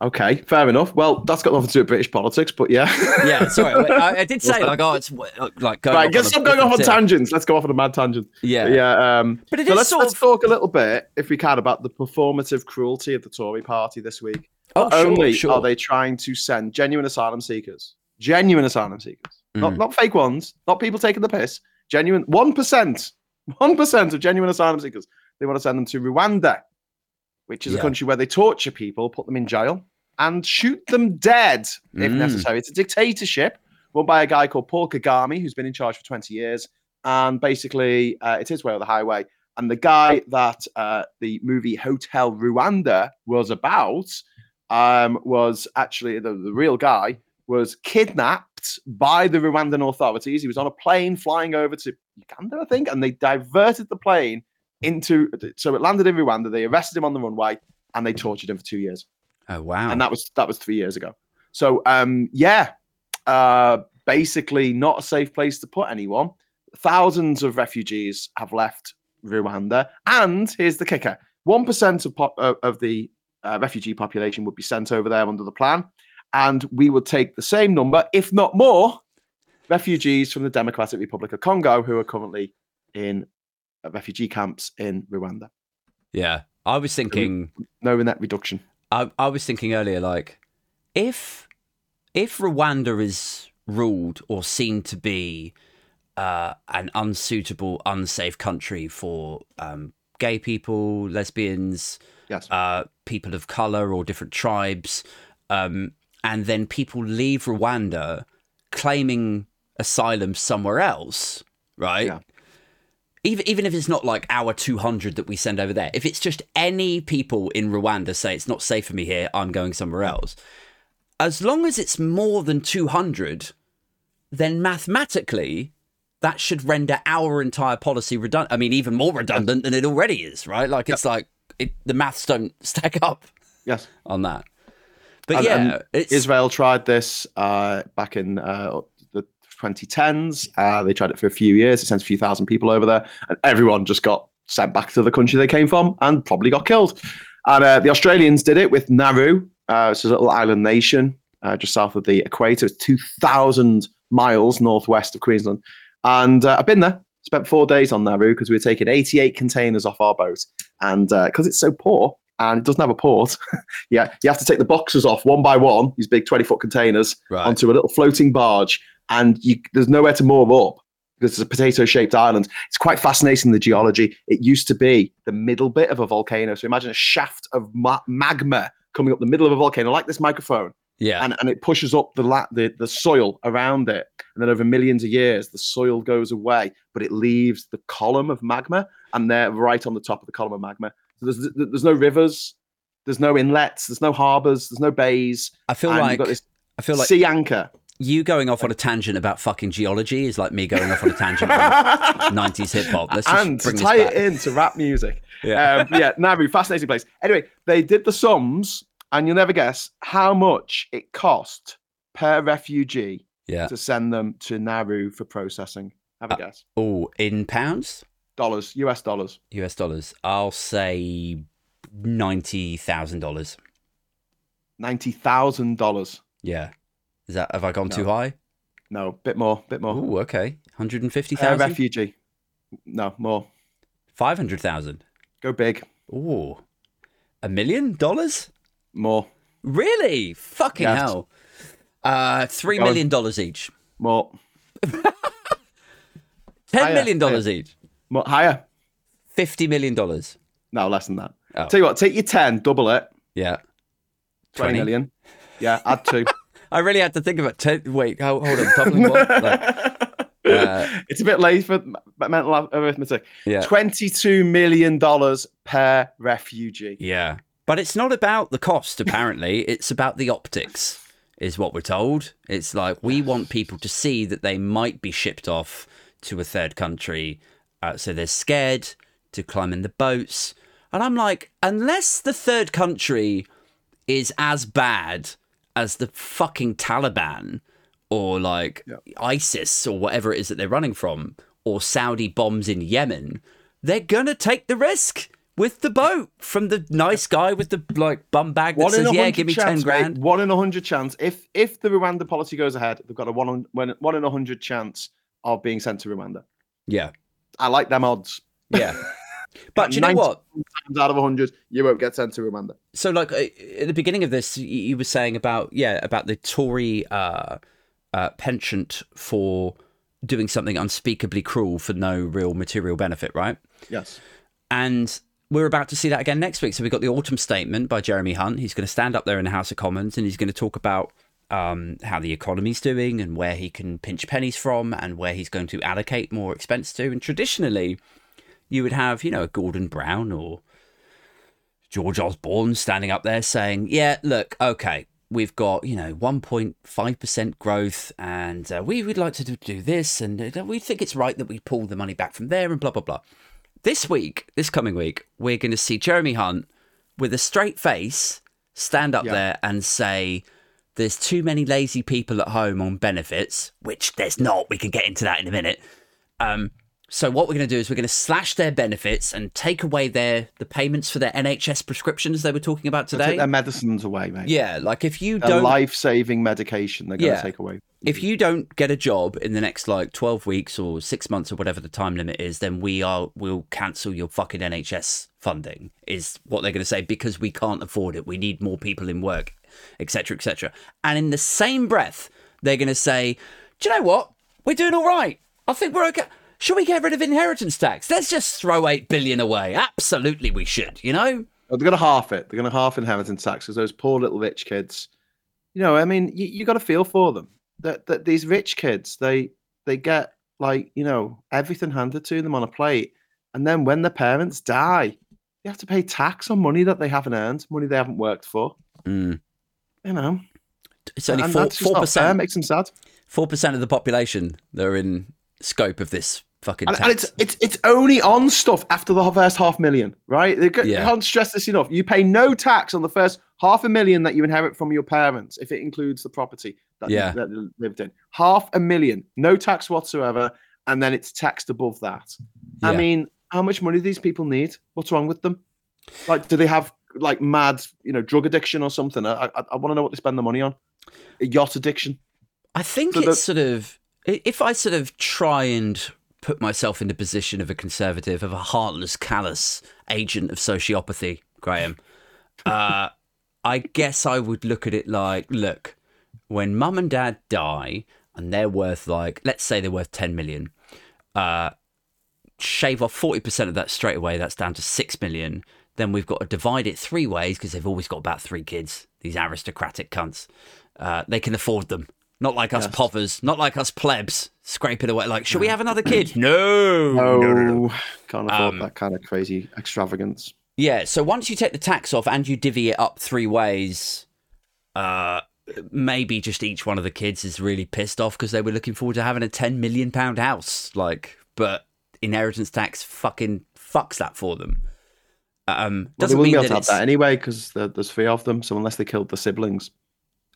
Okay, fair enough. Well, that's got nothing to do with British politics, but yeah. Yeah, [laughs] sorry, I, I did say like oh it's like going right, off get on a going off on tip. tangents. Let's go off on a mad tangent. Yeah. But yeah. Um, But it so is let's, sort let's of- talk a little bit, if we can, about the performative cruelty of the Tory party this week. Oh, Not sure, only sure. are they trying to send genuine asylum seekers, genuine asylum seekers, not Mm. not fake ones, not people taking the piss, genuine one percent, one percent of genuine asylum seekers. They want to send them to Rwanda, which is Yeah. a country where they torture people, put them in jail, and shoot them dead if Mm. necessary. It's a dictatorship run by a guy called Paul Kagame, who's been in charge for 20 years. And basically, uh, it's his way or the highway. And the guy that uh, the movie Hotel Rwanda was about um, was actually the, the real guy was kidnapped by the Rwandan authorities. He was on a plane flying over to Uganda, I think, and they diverted the plane into so it landed in Rwanda. They arrested him on the runway and they tortured him for two years Oh wow. and that was that was three years ago. So um, yeah, uh, basically not a safe place to put anyone. Thousands of refugees have left Rwanda, and here's the kicker: one percent of pop, of, of the uh, refugee population would be sent over there under the plan, and we would take the same number, if not more, refugees from the Democratic Republic of Congo who are currently in uh, refugee camps in Rwanda. yeah. I was thinking No net reduction. I, I was thinking earlier, like, if if Rwanda is ruled or seen to be uh, an unsuitable, unsafe country for um, gay people, lesbians, Yes. uh, people of color or different tribes, um, and then people leave Rwanda claiming asylum somewhere else, right? Yeah. Even even if it's not like our 200 that we send over there, if it's just any people in Rwanda say it's not safe for me here, I'm going somewhere else. As long as it's more than 200, then mathematically that should render our entire policy redundant. I mean, even more redundant than it already is, right? Like it's like it, the maths don't [laughs] stack up Yes. on that. But And- yeah, and it's Israel tried this uh, back in uh, the 2010s. Uh, they tried it for a few years. It sent a few thousand people over there, and everyone just got sent back to the country they came from and probably got killed. And uh, the Australians did it with Nauru, uh, it's a little island nation uh, just south of the equator. It's 2,000 miles northwest of Queensland. And uh, I've been there. Spent four days on Nauru because we were taking 88 containers off our boat. And because it's so poor and it doesn't have a port, [laughs] yeah, you have to take the boxes off one by one, these big 20 foot containers, right. onto a little floating barge. And you, there's nowhere to moor up because it's a potato shaped island. It's quite fascinating, the geology. It used to be the middle bit of a volcano. So imagine a shaft of ma- magma coming up the middle of a volcano, like this microphone yeah, and, and it pushes up the, la- the the soil around it and then over millions of years the soil goes away but it leaves the column of magma and they're right on the top of the column of magma there's there's no rivers there's no inlets there's no harbors there's no bays I feel like you've got this I feel like sea anchor you going off on a tangent about fucking geology is like me going off on a tangent about [laughs] 90s hip hop. Let's just and to bring this tie it into rap music Yeah. um, yeah, Nauru, fascinating place. Anyway, they did the sums, and you'll never guess how much it cost per refugee yeah. to send them to Nauru for processing. Have a Uh, guess. Oh, in pounds, Dollars, US dollars. US dollars. I'll say ninety thousand dollars. Ninety thousand dollars. Yeah. Is that have I gone too high? No, bit more, bit more. Oh, okay. Hundred and fifty thousand. refugee. No, more. Five hundred thousand. Go big. Oh, a million dollars? More. Really? Fucking Yes. hell. Uh, three Go on. dollars each. More. [laughs] Ten million dollars each. More. Higher. Fifty million dollars. No, less than that. Oh. Tell you what, take your 10, double it, Yeah. 20 20? million. Yeah, add two. [laughs] I really had to think about. Ten, wait, hold, hold on. Doubling [laughs] what? Like, uh, it's a bit late for mental arithmetic. yeah. $22 million per refugee. Yeah. But it's not about the cost, apparently. [laughs] it's about the optics, is what we're told. It's like we want people to see that they might be shipped off to a third country. Uh, so they're scared to climb in the boats. And I'm like, unless the third country is as bad as the fucking Taliban or like ISIS or whatever it is that they're running from, or Saudi bombs in Yemen, they're gonna take the risk with the boat from the nice guy with the like bum bag that One says, "Yeah, give me chance, ten grand." mate. One in a hundred chance. If if the Rwanda policy goes ahead, they've got a one on, one in a hundred chance of being sent to Rwanda. Yeah, I like them odds. yeah. [laughs] But do you know what? Out of a hundred, you won't get sent to Rwanda. So, like uh, at the beginning of this, you were saying about yeah about the Tory uh, uh, penchant for doing something unspeakably cruel for no real material benefit, right? Yes. And we're about to see that again next week. So we've got the autumn statement by Jeremy Hunt. He's going to stand up there in the House of Commons and he's going to talk about um, how the economy's doing and where he can pinch pennies from and where he's going to allocate more expense to. And traditionally, you would have, you know, a Gordon Brown or George Osborne standing up there saying, yeah, look, okay, we've got, you know, 1.5% growth and uh, we would like to do, do this and uh, we think it's right that we pull the money back from there and blah, blah, blah. This week, this coming week, we're going to see Jeremy Hunt with a straight face stand up Yeah. there and say, there's too many lazy people at home on benefits, which there's not. We can get into that in a minute. Um, so what we're going to do is we're going to slash their benefits and take away their the payments for their NHS prescriptions they were talking about They take today. their medicines away, mate. Yeah, like if you don't life-saving medication they're going to Yeah. take away. if you don't get a job in the next like 12 weeks or 6 months or whatever the time limit is then we are will cancel your fucking NHS funding is what they're going to say because we can't afford it we need more people in work etc etc and in the same breath they're going to say do you know what we're doing all right i think we're okay should we get rid of inheritance tax let's just throw 8 billion away absolutely we should you know Oh, They're going to half it. They're going to half inheritance tax because those poor little rich kids. You know, I mean, you, you got to feel for them. That that these rich kids, they they get like you know everything handed to them on a plate, and then when the parents die, they have to pay tax on money that they haven't earned, money they haven't worked for. mm. You know, it's only 4 that's just not fair, 4% makes them sad. 4% of the population that are in scope of this fucking And, tax and it's it's it's only on stuff after the first half million, right? They ca- Yeah. can't stress this enough. You pay no tax on the first half a million that you inherit from your parents, if it includes the property that, Yeah. that they lived in. Half a million, no tax whatsoever, and then it's taxed above that. I mean, how much money do these people need? What's wrong with them? Like, do they have like mad, you know, drug addiction or something? I I, I want to know what they spend the money on. A yacht addiction. I think So the- it's sort of if I sort of try and put myself in the position of a conservative, of a heartless, callous agent of sociopathy, Graham. Uh, I guess I would look at it like, look, when mum and dad die and they're worth like, let's say they're worth ten million, uh, shave off forty percent of that straight away. That's down to six million. Then we've got to divide it three ways because they've always got about three kids. These aristocratic cunts. Uh, they can afford them. Not like us Yes. povers, not like us plebs, scraping away. Like, should we have another kid? [clears throat] No, No, no, no, no. can't afford Um, that kind of crazy extravagance. Yeah, so once you take the tax off and you divvy it up three ways, uh, maybe just each one of the kids is really pissed off because they were looking forward to having a ten million pound house. Like, but inheritance tax fucking fucks that for them. Um, Well, they doesn't wouldn't mean be able that to have it's that anyway because there's three of them. So unless they killed the siblings,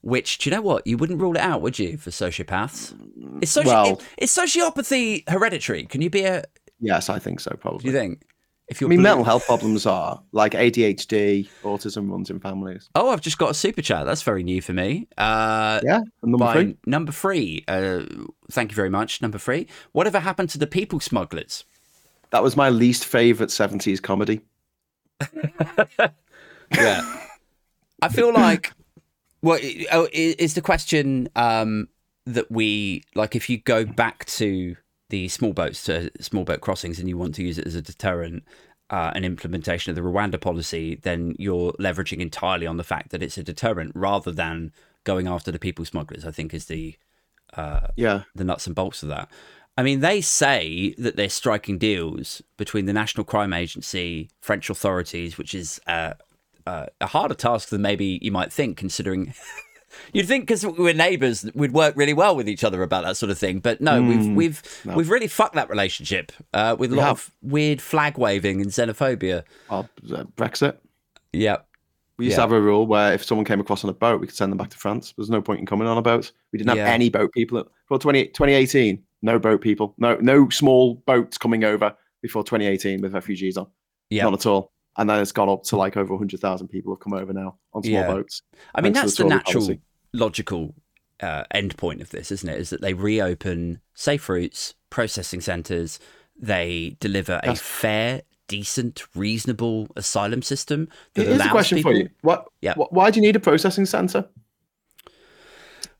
which do you know what you wouldn't rule it out, would you, for sociopaths? Is, soci- Well- is sociopathy hereditary? Can you be a? yes, I think so. Probably. Do you think? If I you're mean, blue- mental health problems are like ADHD, autism runs in families. Oh, I've just got a super chat. That's very new for me. Uh, Yeah, number three. number three. Uh, thank you very much, number three. Whatever happened to the people smugglers? That was my least favorite '70s comedy. [laughs] Yeah, I feel like. Well, oh, i- is the question um, that we like if you go back to the small boats to small boat crossings and you want to use it as a deterrent, uh, an implementation of the Rwanda policy, then you're leveraging entirely on the fact that it's a deterrent rather than going after the people smugglers. I think is the Yeah. the nuts and bolts of that. I mean, they say that they're striking deals between the National Crime Agency, French authorities, which is uh, uh, a harder task than maybe you might think, considering [laughs] you'd think because we're neighbours we'd work really well with each other about that sort of thing. But no, we've we've we've really fucked that relationship uh, with a lot have. of weird flag waving and xenophobia. Well, uh, Brexit. Yeah, We used Yeah. to have a rule where if someone came across on a boat, we could send them back to France. There's no point in coming on a boat. We didn't have Yeah. any boat people. For 20, 2018, no boat people. No no small boats coming over before 2018 with refugees on. yeah. Not at all. And then it's gone up to like over 100,000 people have come over now on small Yeah. boats. I mean, that's the the natural, policy. logical uh, end point of this, isn't it? Is that they reopen safe routes, processing centres, they deliver a That's- fair, decent, reasonable asylum system that Here's a question people. for you. What, Yeah. wh- Why do you need a processing center?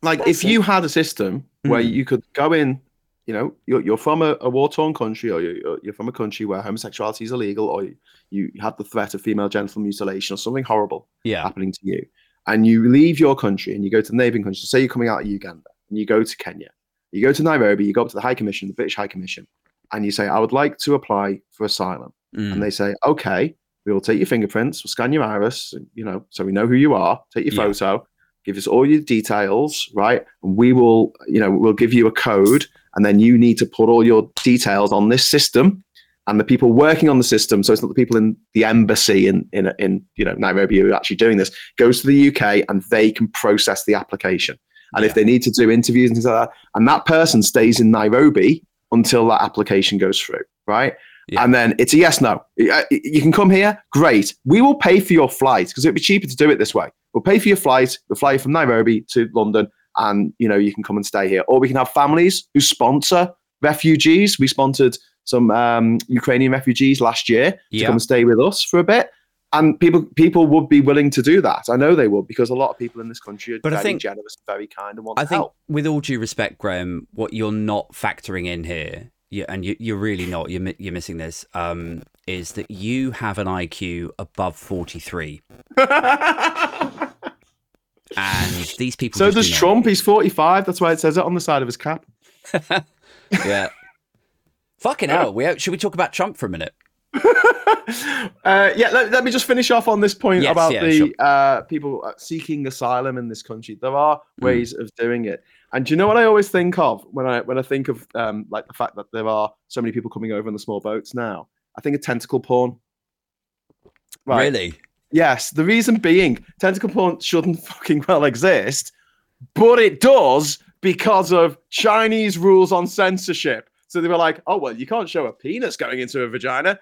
Like, if you had a system where Mm. you could go in, you know, you're, you're from a, a war torn country or you're, you're- from a country where homosexuality is illegal or you, you have the threat of female genital mutilation or something horrible Yeah, happening to you, and you leave your country and you go to the neighboring country, say you're coming out of Uganda and you go to Kenya, you go to Nairobi, you go up to the High Commission, the British High Commission, and you say, I would like to apply for asylum Mm. and they say, okay, we will take your fingerprints, we'll scan your iris, you know, so we know who you are, take your Yeah. photo, give us all your details, right? And we will, you know, we'll give you a code, and then you need to put all your details on this system. And the people working on the system, so it's not the people in the embassy in in, in you know Nairobi who are actually doing this, goes to the UK and they can process the application. And Yeah. if they need to do interviews and things like that, and that person stays in Nairobi until that application goes through, right? Yeah. And then it's a yes, no. Uh, You can come here, great. We will pay for your flight because it'd be cheaper to do it this way. We'll pay for your flight. We'll fly you from Nairobi to London, and you know you can come and stay here. Or we can have families who sponsor refugees. We sponsored some um, Ukrainian refugees last year to Yeah. come and stay with us for a bit. And people people would be willing to do that. I know they would because a lot of people in this country are But I very think- generous, very kind, and want to help. I to think, help. with all due respect, Graham, what you're not factoring in here, you, and you, you're really not, you're, you're missing this, um, is that you have an IQ above 43. [laughs] And these people. so does. Trump. He's 45. That's why it says it on the side of his cap. [laughs] Yeah. Fucking hell. We, should we talk about Trump for a minute? [laughs] uh, yeah, let, let me just finish off on this point Yes, about yeah, the sure. uh, people uh, seeking asylum in this country. There are Mm. ways of doing it, and do you know what I always think of when I when I think of um, like the fact that there are so many people coming over in the small boats now? I think of tentacle porn. Really? Yes, the reason being tentacle porn shouldn't fucking well exist, but it does because of Chinese rules on censorship. So they were like, oh, well, you can't show a penis going into a vagina.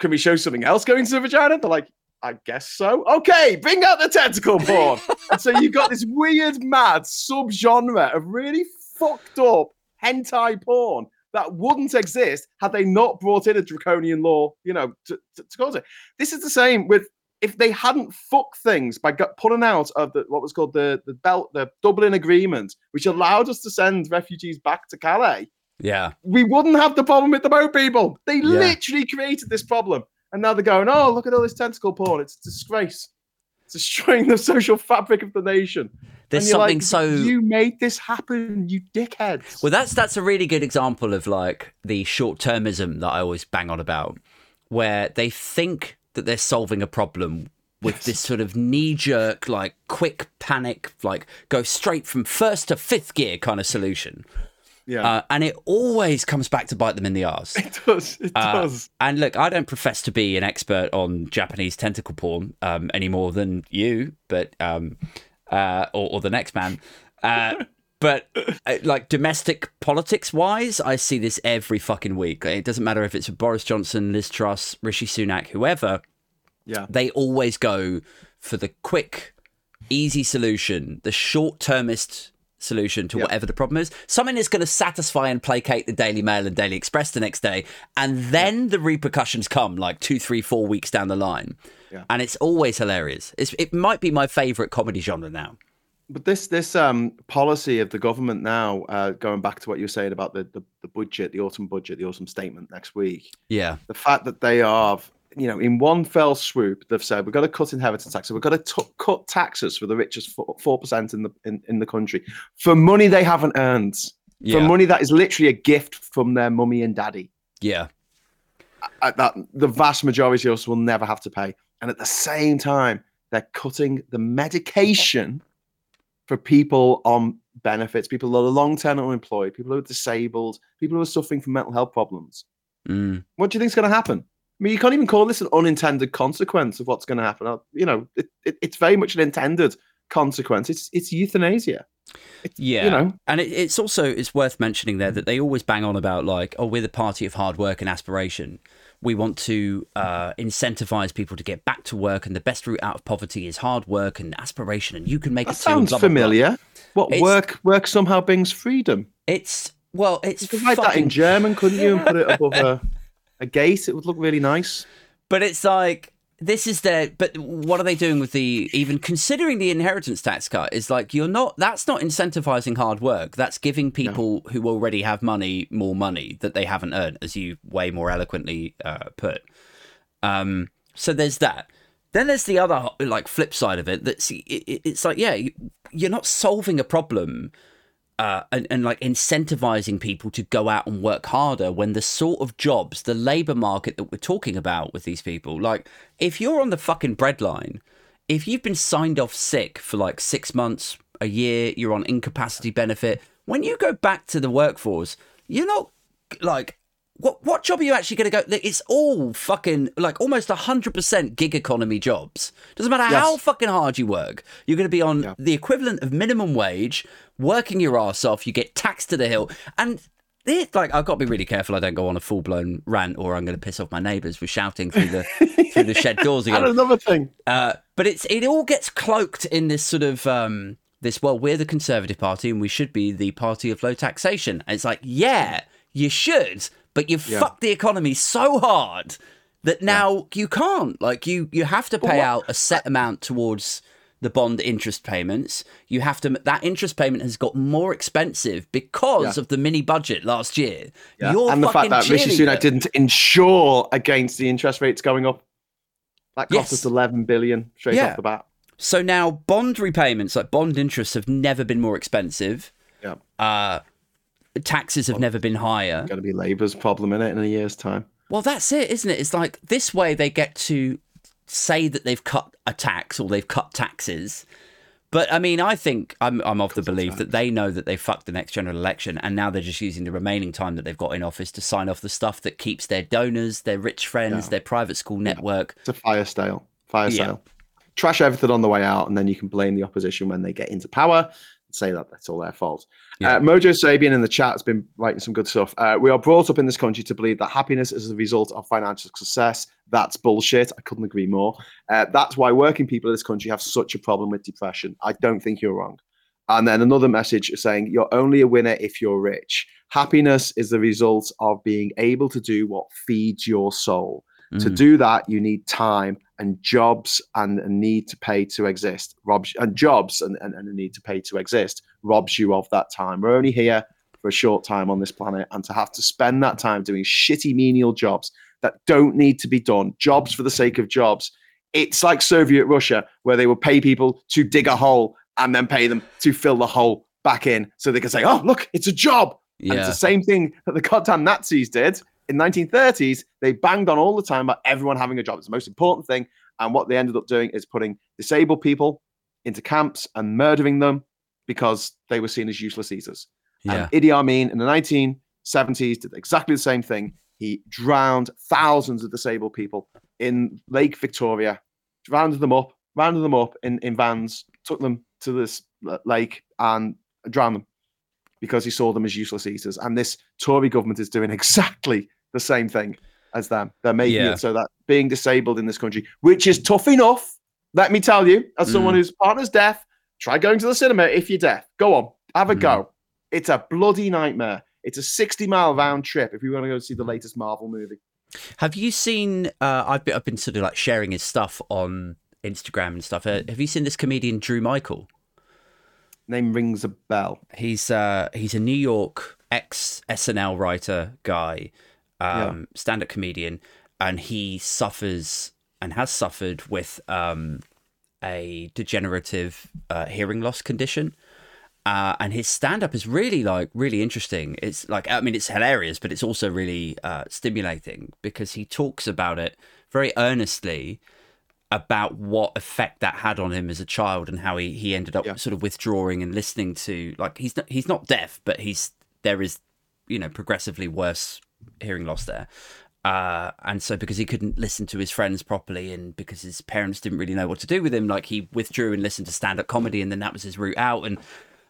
Can we show something else going into a vagina? They're like, I guess so. Okay, bring out the tentacle porn. [laughs] and so you've got this weird, mad subgenre of really fucked up hentai porn that wouldn't exist had they not brought in a draconian law, you know, to, to, to cause it. This is the same with if they hadn't fucked things by pulling out of the what was called the the belt the Dublin Agreement, which allowed us to send refugees back to Calais, Yeah. we wouldn't have the problem with the boat people. They Yeah. literally created this problem, and now they're going, "Oh, look at all this tentacle porn! It's a disgrace. It's destroying the social fabric of the nation." There's something like, so. you made this happen, you dickheads. Well, that's that's a really good example of like the short termism that I always bang on about, where they think that they're solving a problem with this sort of knee jerk, like quick panic, like go straight from first to fifth gear kind of solution. yeah, Uh, and it always comes back to bite them in the arse. [laughs] it does. It Uh, does. And look, I don't profess to be an expert on Japanese tentacle porn um, any more than you, but um, uh, or, or the next man. [laughs] But uh, like domestic politics wise, I see this every fucking week. It doesn't matter if it's Boris Johnson, Liz Truss, Rishi Sunak, whoever. Yeah. They always go for the quick, easy solution, the short termist solution to Yeah. whatever the problem is. Something that's going to satisfy and placate the Daily Mail and Daily Express the next day. And then the repercussions come like two, three, four weeks down the line. Yeah. And it's always hilarious. It's, it might be my favorite comedy genre now. But this this um policy of the government now, uh, going back to what you were saying about the, the the budget, the autumn budget, the autumn statement next week, Yeah. the fact that they are you know, in one fell swoop, they've said we've got to cut inheritance tax. So we've got to t- cut taxes for the richest four percent in the in, in the country for money they haven't earned, for money that is literally a gift from their mummy and daddy. Yeah. Uh, that the vast majority of us will never have to pay, and at the same time, they're cutting the medication for people on benefits, people that are long term unemployed, people who are disabled, people who are suffering from mental health problems. Mm. What do you think is going to happen? I mean, you can't even call this an unintended consequence of what's going to happen. You know, it, it, it's very much an intended consequence. It's it's euthanasia. It's, Yeah, you know, and it, it's also it's worth mentioning there that they always bang on about like, oh, we're the party of hard work and aspiration. We want to uh, incentivize people to get back to work, and the best route out of poverty is hard work and aspiration, and you can make that it sounds blah. familiar. What It's- work work somehow brings freedom. It's well, it's You could write that in German, couldn't you, and put it above a [laughs] a gate? It would look really nice. But it's like this is the But what are they doing with the even considering the inheritance tax cut? Is like you're not. That's not incentivizing hard work. That's giving people who already have money more money that they haven't earned, as you way more eloquently uh, put. Um. So there's that. Then there's the other like flip side of it. That's it, it- it's like yeah, you're not solving a problem uh, and, and like incentivizing people to go out and work harder when the sort of jobs, the labor market that we're talking about with these people, like if you're on the fucking breadline, if you've been signed off sick for like six months, a year, you're on incapacity benefit, when you go back to the workforce, you're not like. What, what job are you actually going to go? It's all fucking like almost 100% gig economy jobs. Doesn't matter how fucking hard you work, you're going to be on Yeah. the equivalent of minimum wage, working your ass off. You get taxed to the hill, and it, like I've got to be really careful I don't go on a full blown rant, or I'm going to piss off my neighbours with shouting through the [laughs] through the shed doors And again. another thing, Uh, but it's it all gets cloaked in this sort of um, this. Well, we're the Conservative Party, and we should be the party of low taxation. And it's like, yeah, you should, but you've Yeah. fucked the economy so hard that now you can't. Like you, you have to pay out a set amount towards the bond interest payments. You have to. That interest payment has got more expensive because Yeah. of the mini budget last year. Yeah. You're and the fact that Rishi. Sunak didn't insure against the interest rates going up. That cost Yes. us 11 billion straight Yeah. off the bat. So now bond repayments, like bond interests, have never been more expensive. Yeah. Uh, taxes have never been higher. Going to be Labour's problem in it in a year's time. Well, that's it, isn't it? It's like this way they get to say that they've cut a tax or they've cut taxes. But I mean, I think I'm I'm of the belief that they know that they fucked the next general election, and now they're just using the remaining time that they've got in office to sign off the stuff that keeps their donors, their rich friends, Yeah. their private school network. It's a fire sale. Fire Yeah. sale. Trash everything on the way out, and then you can blame the opposition when they get into power say that that's all their fault. Yeah. Uh, Mojo Sabian in the chat has been writing some good stuff. Uh, we are brought up in this country to believe that happiness is a result of financial success. That's bullshit. I couldn't agree more. Uh, that's why working people in this country have such a problem with depression. I don't think you're wrong. And then another message saying you're only a winner if you're rich. Happiness is the result of being able to do what feeds your soul. To Mm. do that, you need time and jobs and a need to pay to exist. Robs and jobs and, and, and a need to pay to exist robs you of that time. We're only here for a short time on this planet, and to have to spend that time doing shitty menial jobs that don't need to be done, jobs for the sake of jobs. It's like Soviet Russia, where they would pay people to dig a hole and then pay them to fill the hole back in so they can say, oh, look, it's a job. And it's the same thing that the goddamn Nazis did in 1930s. They banged on all the time about everyone having a job. It's the most important thing. And what they ended up doing is putting disabled people into camps and murdering them because they were seen as useless eaters. Yeah. And Idi Amin in the 1970s did exactly the same thing. He drowned thousands of disabled people in Lake Victoria, rounded them up, rounded them up in, in vans, took them to this lake and drowned them because he saw them as useless eaters. And this Tory government is doing [laughs] exactly the same thing as them. They're making Yeah. it so that being disabled in this country, which is tough enough, let me tell you, as someone Mm. whose partner's deaf, try going to the cinema if you're deaf. Go on, have a Mm. go. It's a bloody nightmare. It's a 60 mile round trip if you want to go see the latest Marvel movie. Have you seen? Uh, I've been, I've been sort of like sharing his stuff on Instagram and stuff. Uh, have you seen this comedian Drew Michael? Name rings a bell. He's uh, he's a New York ex SNL writer guy, um, stand-up comedian, and he suffers and has suffered with um, a degenerative uh, hearing loss condition. Uh, and his stand up is really like really interesting. It's like I mean it's hilarious, but it's also really uh, stimulating because he talks about it very earnestly about what effect that had on him as a child and how he, he ended up Yeah. sort of withdrawing and listening to like he's not he's not deaf, but he's there is you know progressively worse hearing loss there. Uh, and so because he couldn't listen to his friends properly and because his parents didn't really know what to do with him, like he withdrew and listened to stand up comedy and then that was his route out. And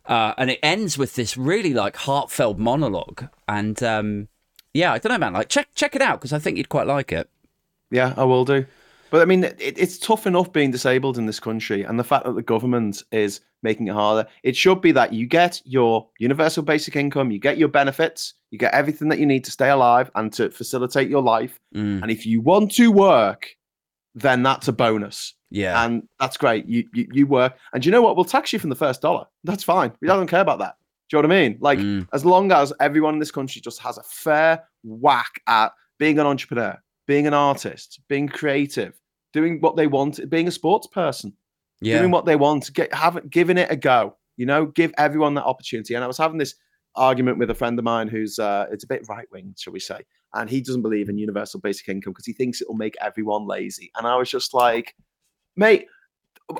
uh, and it ends with this really like heartfelt monologue. And um, yeah, I don't know, man. Like check check it out because I think you'd quite like it. Yeah, I will do. But I mean, it, it's tough enough being disabled in this country, and the fact that the government is making it harder. It should be that you get your universal basic income, you get your benefits, you get everything that you need to stay alive and to facilitate your life. Mm, And if you want to work, then that's a bonus, yeah, and that's great. You, you you work, and you know what? We'll tax you from the first dollar. That's fine. We don't care about that. Do you know what I mean? Like Mm. as long as everyone in this country just has a fair whack at being an entrepreneur, being an artist, being creative, doing what they want, being a sports person, yeah. doing what they want, get have giving it a go. You know, give everyone that opportunity. And I was having this argument with a friend of mine who's uh, it's a bit right wing, shall we say, and he doesn't believe in universal basic income because he thinks it will make everyone lazy. And I was just like, mate.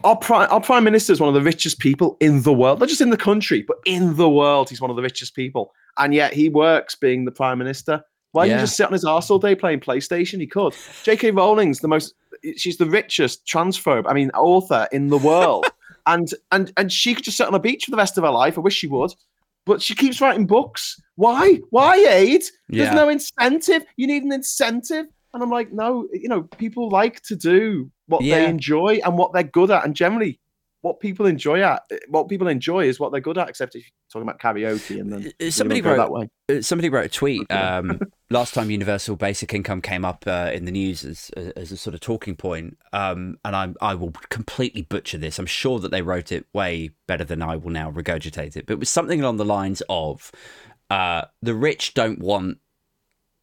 Our prime, our prime minister is one of the richest people in the world, not just in the country, but in the world. He's one of the richest people, and yet he works being the prime minister. Why don't Yeah. you just sit on his arse all day playing PlayStation? He could. J.K. Rowling's the most. She's the richest transphobe, I mean, author in the world, [laughs] and and and she could just sit on a beach for the rest of her life. I wish she would, but she keeps writing books. Why? Why, Ade? Yeah. There's no incentive. You need an incentive. And I'm like, no, you know, people like to do what Yeah. they enjoy and what they're good at. And generally, what people enjoy at what people enjoy is what they're good at, except if you're talking about karaoke and then Uh, Somebody don't that wrote way. uh, somebody wrote a tweet um, [laughs] last time universal basic income came up uh, in the news as, as a sort of talking point um, and I, I will completely butcher this. I'm sure that they wrote it way better than i will now regurgitate it but it was something along the lines of uh, the rich don't want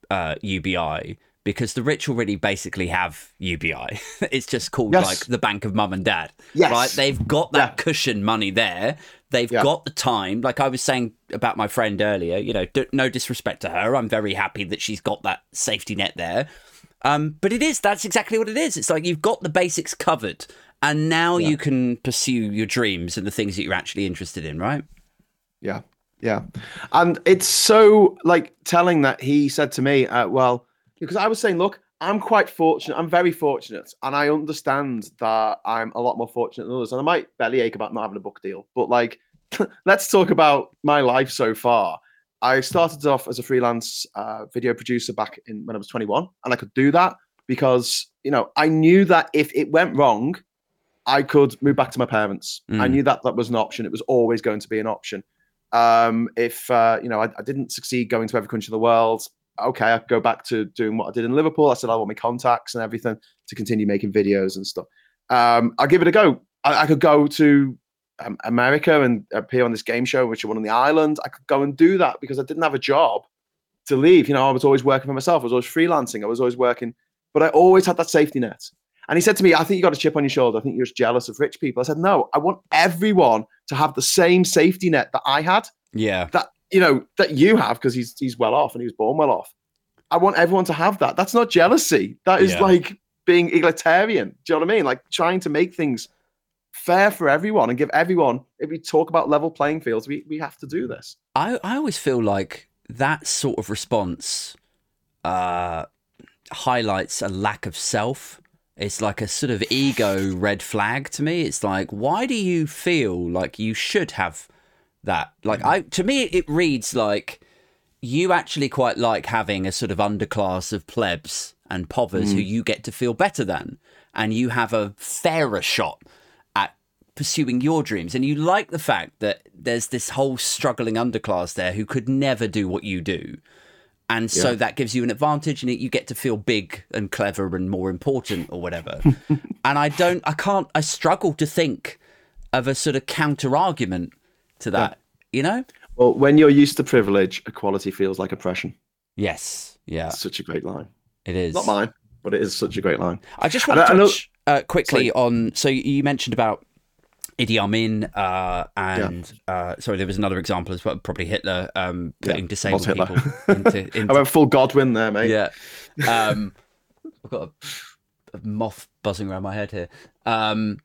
uh, ubi because the rich already basically have ubi [laughs] it's just called Yes. like the bank of mum and dad Yes. right? They've got that Yeah. cushion money there. They've Yeah. got the time. Like i was saying about my friend earlier you know d- no disrespect to her. I'm very happy that she's got that safety net there. Um, but it is that's exactly what it is. It's like you've got the basics covered and now you can pursue your dreams and the things that you're actually interested in right? Yeah, yeah, and it's so like telling that he said to me, uh, "Well, because I was saying, look, I'm quite fortunate. I'm very fortunate, and I understand that I'm a lot more fortunate than others, and I might bellyache about not having a book deal, but like, [laughs] let's talk about my life so far. I started off as a freelance uh, video producer back in when I was 21, and I could do that because you know I knew that if it went wrong, I could move back to my parents. I Mm. knew that that was an option. It was always going to be an option. Um, if uh, you know I, I didn't succeed going to every country in the world, okay, I go back to doing what I did in Liverpool. I said I want my contacts and everything to continue making videos and stuff. Um, I'll give it a go. I, I could go to um, America and appear on this game show, which I won on the island. I could go and do that because I didn't have a job to leave. You know, I was always working for myself. I was always freelancing. I was always working, but I always had that safety net. And he said to me, I think you got a chip on your shoulder. I think you're just jealous of rich people. I said, no, I want everyone to have the same safety net that I had, yeah that, you know, that you have, because he's he's well off and he was born well off. I want everyone to have that. That's not jealousy. That is Yeah. like being egalitarian. Do you know what I mean? Like trying to make things fair for everyone and give everyone, if we talk about level playing fields, we, we have to do this. I, I always feel like that sort of response uh, highlights a lack of self. It's like a sort of ego red flag to me. It's like, why do you feel like you should have that? Like, mm-hmm. I to me, it reads like you actually quite like having a sort of underclass of plebs and povers who mm. you get to feel better than, and you have a fairer shot at pursuing your dreams. And you like the fact that there's this whole struggling underclass there who could never do what you do. And so Yeah. that gives you an advantage and you get to feel big and clever and more important or whatever. [laughs] and I don't, I can't, I struggle to think of a sort of counter argument to that, you know? Well, when you're used to privilege, equality feels like oppression. Yes. Yeah, Such a great line. it is. Not mine. but it is such a great line. I just And want to touch uh, quickly Sorry. on. So you mentioned about Idi Amin, uh, and uh, sorry, there was another example as well. Probably Hitler um, putting Yeah, disabled Hitler. people [laughs] into. I went full Godwin there, mate. yeah, um, [laughs] I've got a, a moth buzzing around my head here. Um,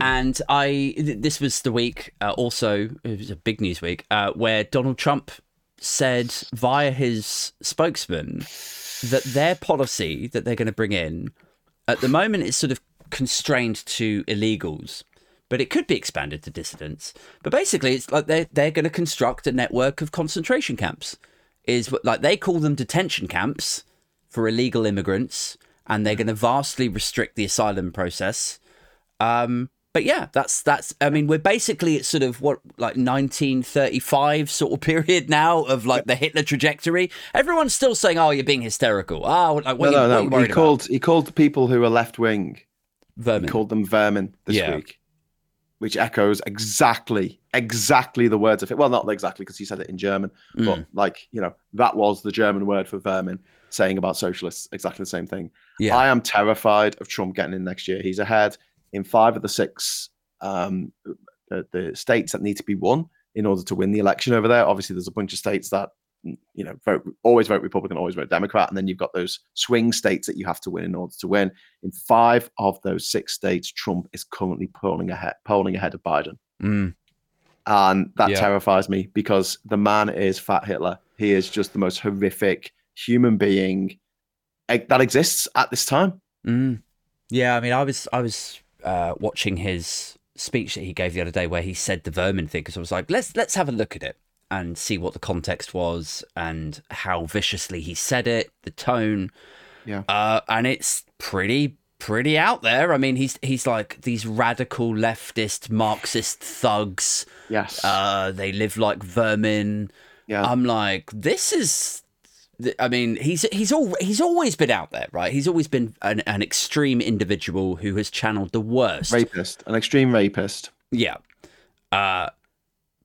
and I, th- this was the week. Uh, also, it was a big news week uh, where Donald Trump said via his spokesman that their policy that they're going to bring in at the moment is sort of constrained to illegals, but it could be expanded to dissidents. But basically, it's like they're they're going to construct a network of concentration camps. Is what like they call them detention camps for illegal immigrants, and they're going to vastly restrict the asylum process. Um, but yeah, that's that's. I mean, we're basically at sort of what like 1935 sort of period now of like the Hitler trajectory. Everyone's still saying, "Oh, you're being hysterical." Oh, like what, No, are you, no, what are you no. He about? called he called the people who are left wing. He vermin. called them vermin this Yeah. week, which echoes exactly exactly the words of it. Well, not exactly because he said it in German, Mm. but like you know that was the German word for vermin, saying about socialists exactly the same thing. Yeah. I am terrified of Trump getting in next year. He's ahead in five of the six um, the, the states that need to be won in order to win the election over there. Obviously, there's a bunch of states that you know vote always vote Republican, always vote Democrat, and then you've got those swing states that you have to win in order to win. In five of those six states, Trump is currently polling ahead, polling ahead of Biden, Mm. and that Yeah. terrifies me because the man is Fat Hitler. He is just the most horrific human being eh, that exists at this time. Mm. Yeah, I mean, I was I was uh, watching his speech that he gave the other day where he said the vermin thing because I was like, let's let's have a look at it and see what the context was and how viciously he said it, the tone. Yeah. Uh, and it's pretty pretty out there. I mean, he's he's like these radical leftist Marxist thugs. Yes. Uh, they live like vermin. yeah. I'm like, this is. I mean, he's he's all he's always been out there, right? He's always been an, an extreme individual who has channeled the worst. rapist, an extreme rapist. Yeah. Uh,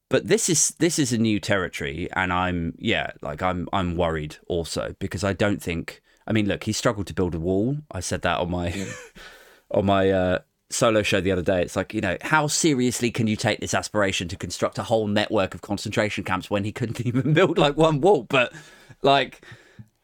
but this is this is a new territory, and I'm yeah, like I'm I'm worried also because I don't think. I mean, look, he struggled to build a wall. I said that on my [laughs] on my uh, solo show the other day. It's like you know, how seriously can you take this aspiration to construct a whole network of concentration camps when he couldn't [laughs] even build like one wall? But like,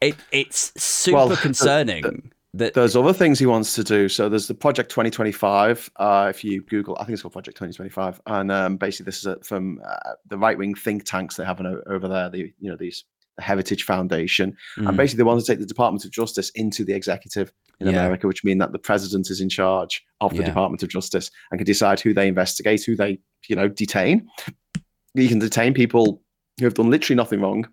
it it's super Well, the- concerning that There's other things he wants to do. So there's the Project 2025. Uh, if you Google, I think it's called Project 2025, and um, basically this is a, from uh, the right wing think tanks they have o- over there. The you know these the Heritage Foundation, Mm. and basically they want to take the Department of Justice into the executive in Yeah. America, which means that the president is in charge of the Yeah. Department of Justice and can decide who they investigate, who they you know detain. You can detain people who have done literally nothing wrong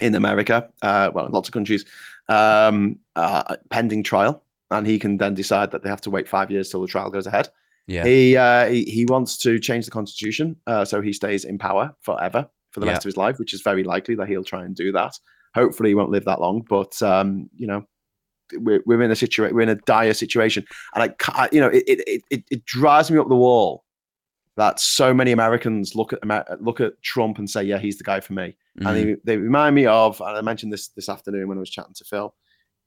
in America, uh, well, in lots of countries, um, uh, pending trial, and he can then decide that they have to wait five years till the trial goes ahead. yeah, He, uh, he he wants to change the constitution uh, so he stays in power forever for the Yeah. rest of his life, which is very likely that he'll try and do that. Hopefully, he won't live that long, but um, you know, we're, we're in a situation, we're in a dire situation, and I, you know, it, it it- it it drives me up the wall that so many Americans look at look at Trump and say, yeah, he's the guy for me Mm. and they, they remind me of, and I mentioned this this afternoon when I was chatting to Phil,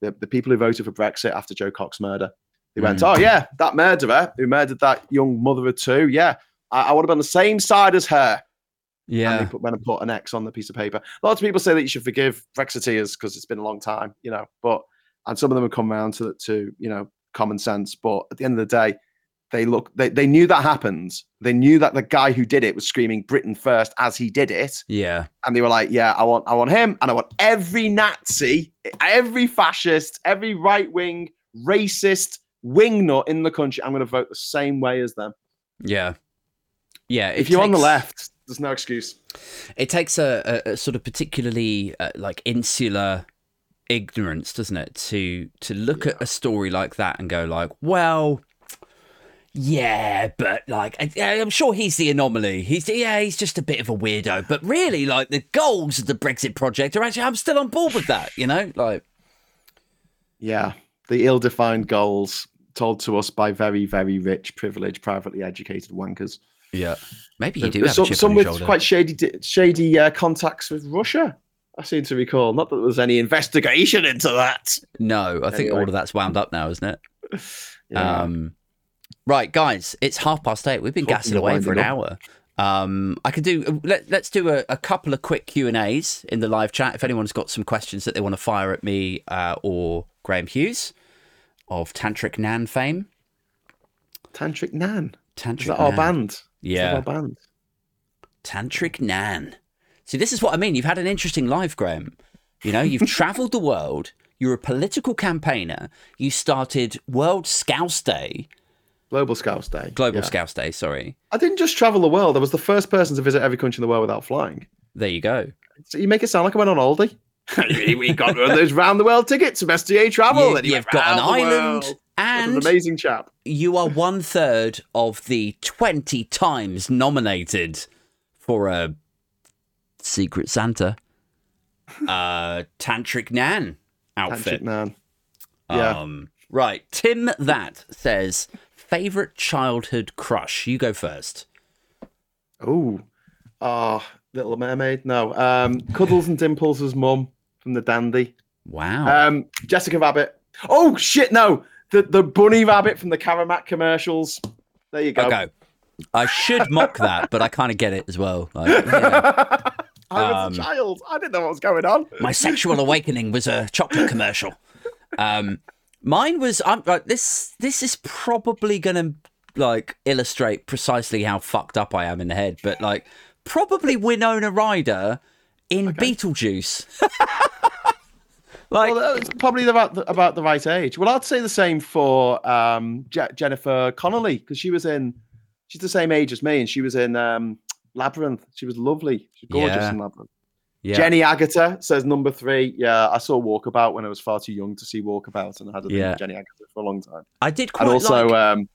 the, the people who voted for Brexit after Jo Cox murder. They went, Mm. oh yeah, that murderer who murdered that young mother of two, yeah, I, I would have been on the same side as her. And yeah, they put, when I put an X on the piece of paper. Lots of people say that you should forgive Brexiteers because it's been a long time, you know, but and some of them have come around to to you know common sense. But at the end of the day, they look they, they knew that happened. They knew that the guy who did it was screaming Britain first as he did it yeah, and they were like, "Yeah, I want, I want him, and I want every Nazi, every fascist, every right wing, racist wingnut in the country. I'm going to vote the same way as them. yeah, yeah. If you're on the left, there's no excuse. it takes a, a, a sort of particularly uh, like insular ignorance doesn't it to to look at a story like that and go like well yeah but like I, i'm sure he's the anomaly he's yeah he's just a bit of a weirdo but really like the goals of the brexit project are actually i'm still on board with that you know like Yeah, the ill-defined goals told to us by very, very rich, privileged, privately educated wankers. yeah maybe you do There's have some, a chip some on with shoulder quite shady, shady uh, contacts with Russia. I seem to recall. Not that there was any investigation into that. No, I think Anyway. all of that's wound up now, isn't it? [laughs] Yeah. Um, right, guys, it's half past eight. We've been Talking gassing away for an winding hour. Um, I could do. Let, let's do a, a couple of quick Q and A's in the live chat. If anyone's got some questions that they want to fire at me uh, or Graham Hughes of Tantric Nan fame. Tantric Nan. Tantric Is that our Nan. band? Is that Yeah, our band? Tantric Nan. See, this is what I mean. You've had an interesting life, Graham. You know, you've [laughs] travelled the world. You're a political campaigner. You started World Scouse Day, Global Scouts Day. Global Yeah. Scouts Day. Sorry. I didn't just travel the world. I was the first person to visit every country in the world without flying. There you go. So you make it sound like I went on holiday. [laughs] we got one of those round the world tickets from STA Travel. You, and you have got an island, world. And an amazing chap. you are one third of the 20 times nominated for a Secret Santa uh, Tantric Nan outfit. Tantric Nan. Yeah. Um, right. Tim That says, favorite childhood crush? You go first. Oh, ah, Little Mermaid. No, um, Cuddles and Dimples' as mum from the Dandy. Wow. Um, Jessica Rabbit. Oh shit, no, the the bunny rabbit from the Caramel commercials. There you go. okay. I should mock that, but I kind of get it as well. Like. [laughs] I was Um, a child. I didn't know what was going on. my sexual awakening was a chocolate commercial. Um, mine was I'm like this. This is probably gonna like illustrate precisely how fucked up I am in the head, but like probably Winona Ryder in Beetlejuice. [laughs] like Well, it's probably about the, about the right age. Well, I'd say the same for um, Je- Jennifer Connelly because she was in. She's the same age as me, and she was in um, Labyrinth. She was lovely. She's gorgeous Yeah. in Labyrinth. Yeah, Jenny Agutter says number three. Yeah, I saw Walkabout when I was far too young to see Walkabout, and I had a Yeah. with Jenny Agutter for a long time. I did quite And also like. um,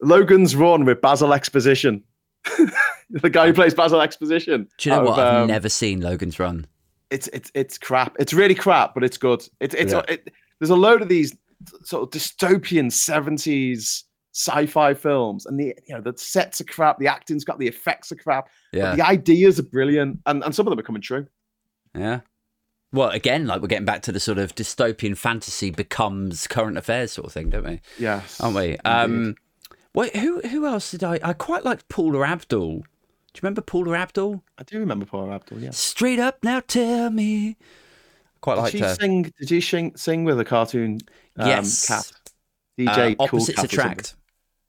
Logan's Run with Basil Exposition. [laughs] the guy who plays Basil Exposition. do you know what? of, I've um, never seen Logan's Run. it's it's it's crap. It's really crap, but it's good. It's it's Yeah. it, there's a load of these sort of dystopian seventies sci-fi films, and the you know the sets are crap, the acting's got the effects are crap, Yeah, but the ideas are brilliant, and and some of them are coming true. yeah. Well, again, like we're getting back to the sort of dystopian fantasy becomes current affairs sort of thing, don't we? Yes, aren't we? Um, wait, who who else did I? I quite liked Paula Abdul. Do you remember Paula Abdul? I do remember Paula Abdul. Yeah. Straight up now, tell me. Quite Did liked she her. sing? Did she sing, sing with a cartoon? Um, Yes. cat. Uh, DJ Cool opposites Cat or something? attract.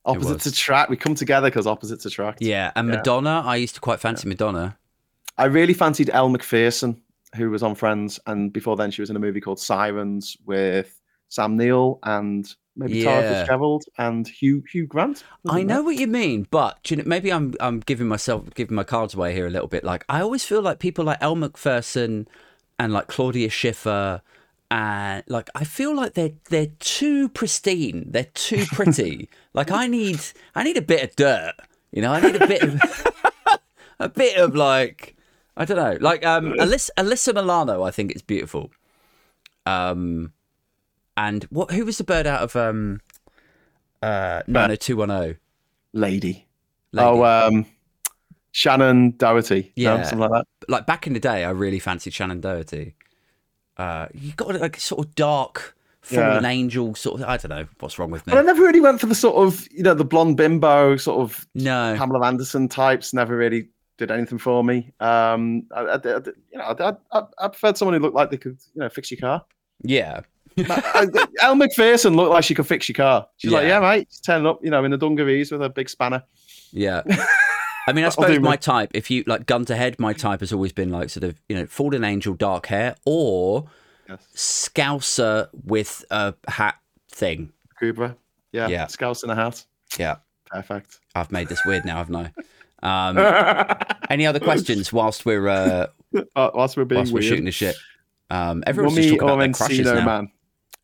Opposites attract. We come together because opposites attract. Yeah, and Yeah. Madonna. I used to quite fancy Madonna. I really fancied Elle Macpherson, who was on Friends, and before then she was in a movie called Sirens with Sam Neill and maybe Tara Yeah. Fitzgerald and Hugh Hugh Grant. I know what you mean, but you know, maybe I'm I'm giving myself giving my cards away here a little bit. Like I always feel like people like Elle Macpherson and like Claudia Schiffer and like I feel like they're they're too pristine. They're too pretty. [laughs] like I need I need a bit of dirt. You know, I need a bit of [laughs] a bit of like I don't know. Like um Alyssa, Alyssa Milano, I think it's beautiful. Um and what who was the bird out of um uh 90210? Lady. Lady. Oh, um, Shannen Doherty. No, Yeah. something like that. like back in the day, I really fancied Shannen Doherty. Uh, you got like sort of dark, fallen Yeah. angel sort of. I don't know what's wrong with me. But I never really went for the sort of you know the blonde bimbo sort of No, Pamela Anderson types. Never really did anything for me. Um, I, I, I- you know, I, I, I preferred someone who looked like they could you know fix your car. yeah, Elle Macpherson looked like she could fix your car. She's like, Yeah. yeah, mate, she's turning up, you know, in the dungarees with a big spanner. yeah. [laughs] I mean, I suppose my type, if you like gun to head, my type has always been like sort of you know fallen angel, dark hair, or Yes. scouser with a hat thing. Cooper. Yeah. Yeah. Scouse in a hat. Yeah, Perfect. I've made this weird now, haven't I? [laughs] Um, any other questions whilst we're uh, Uh, [laughs] whilst we're being whilst we're weird. shooting the shit? Um, everyone's just Mummy talking about their crushes now. Man.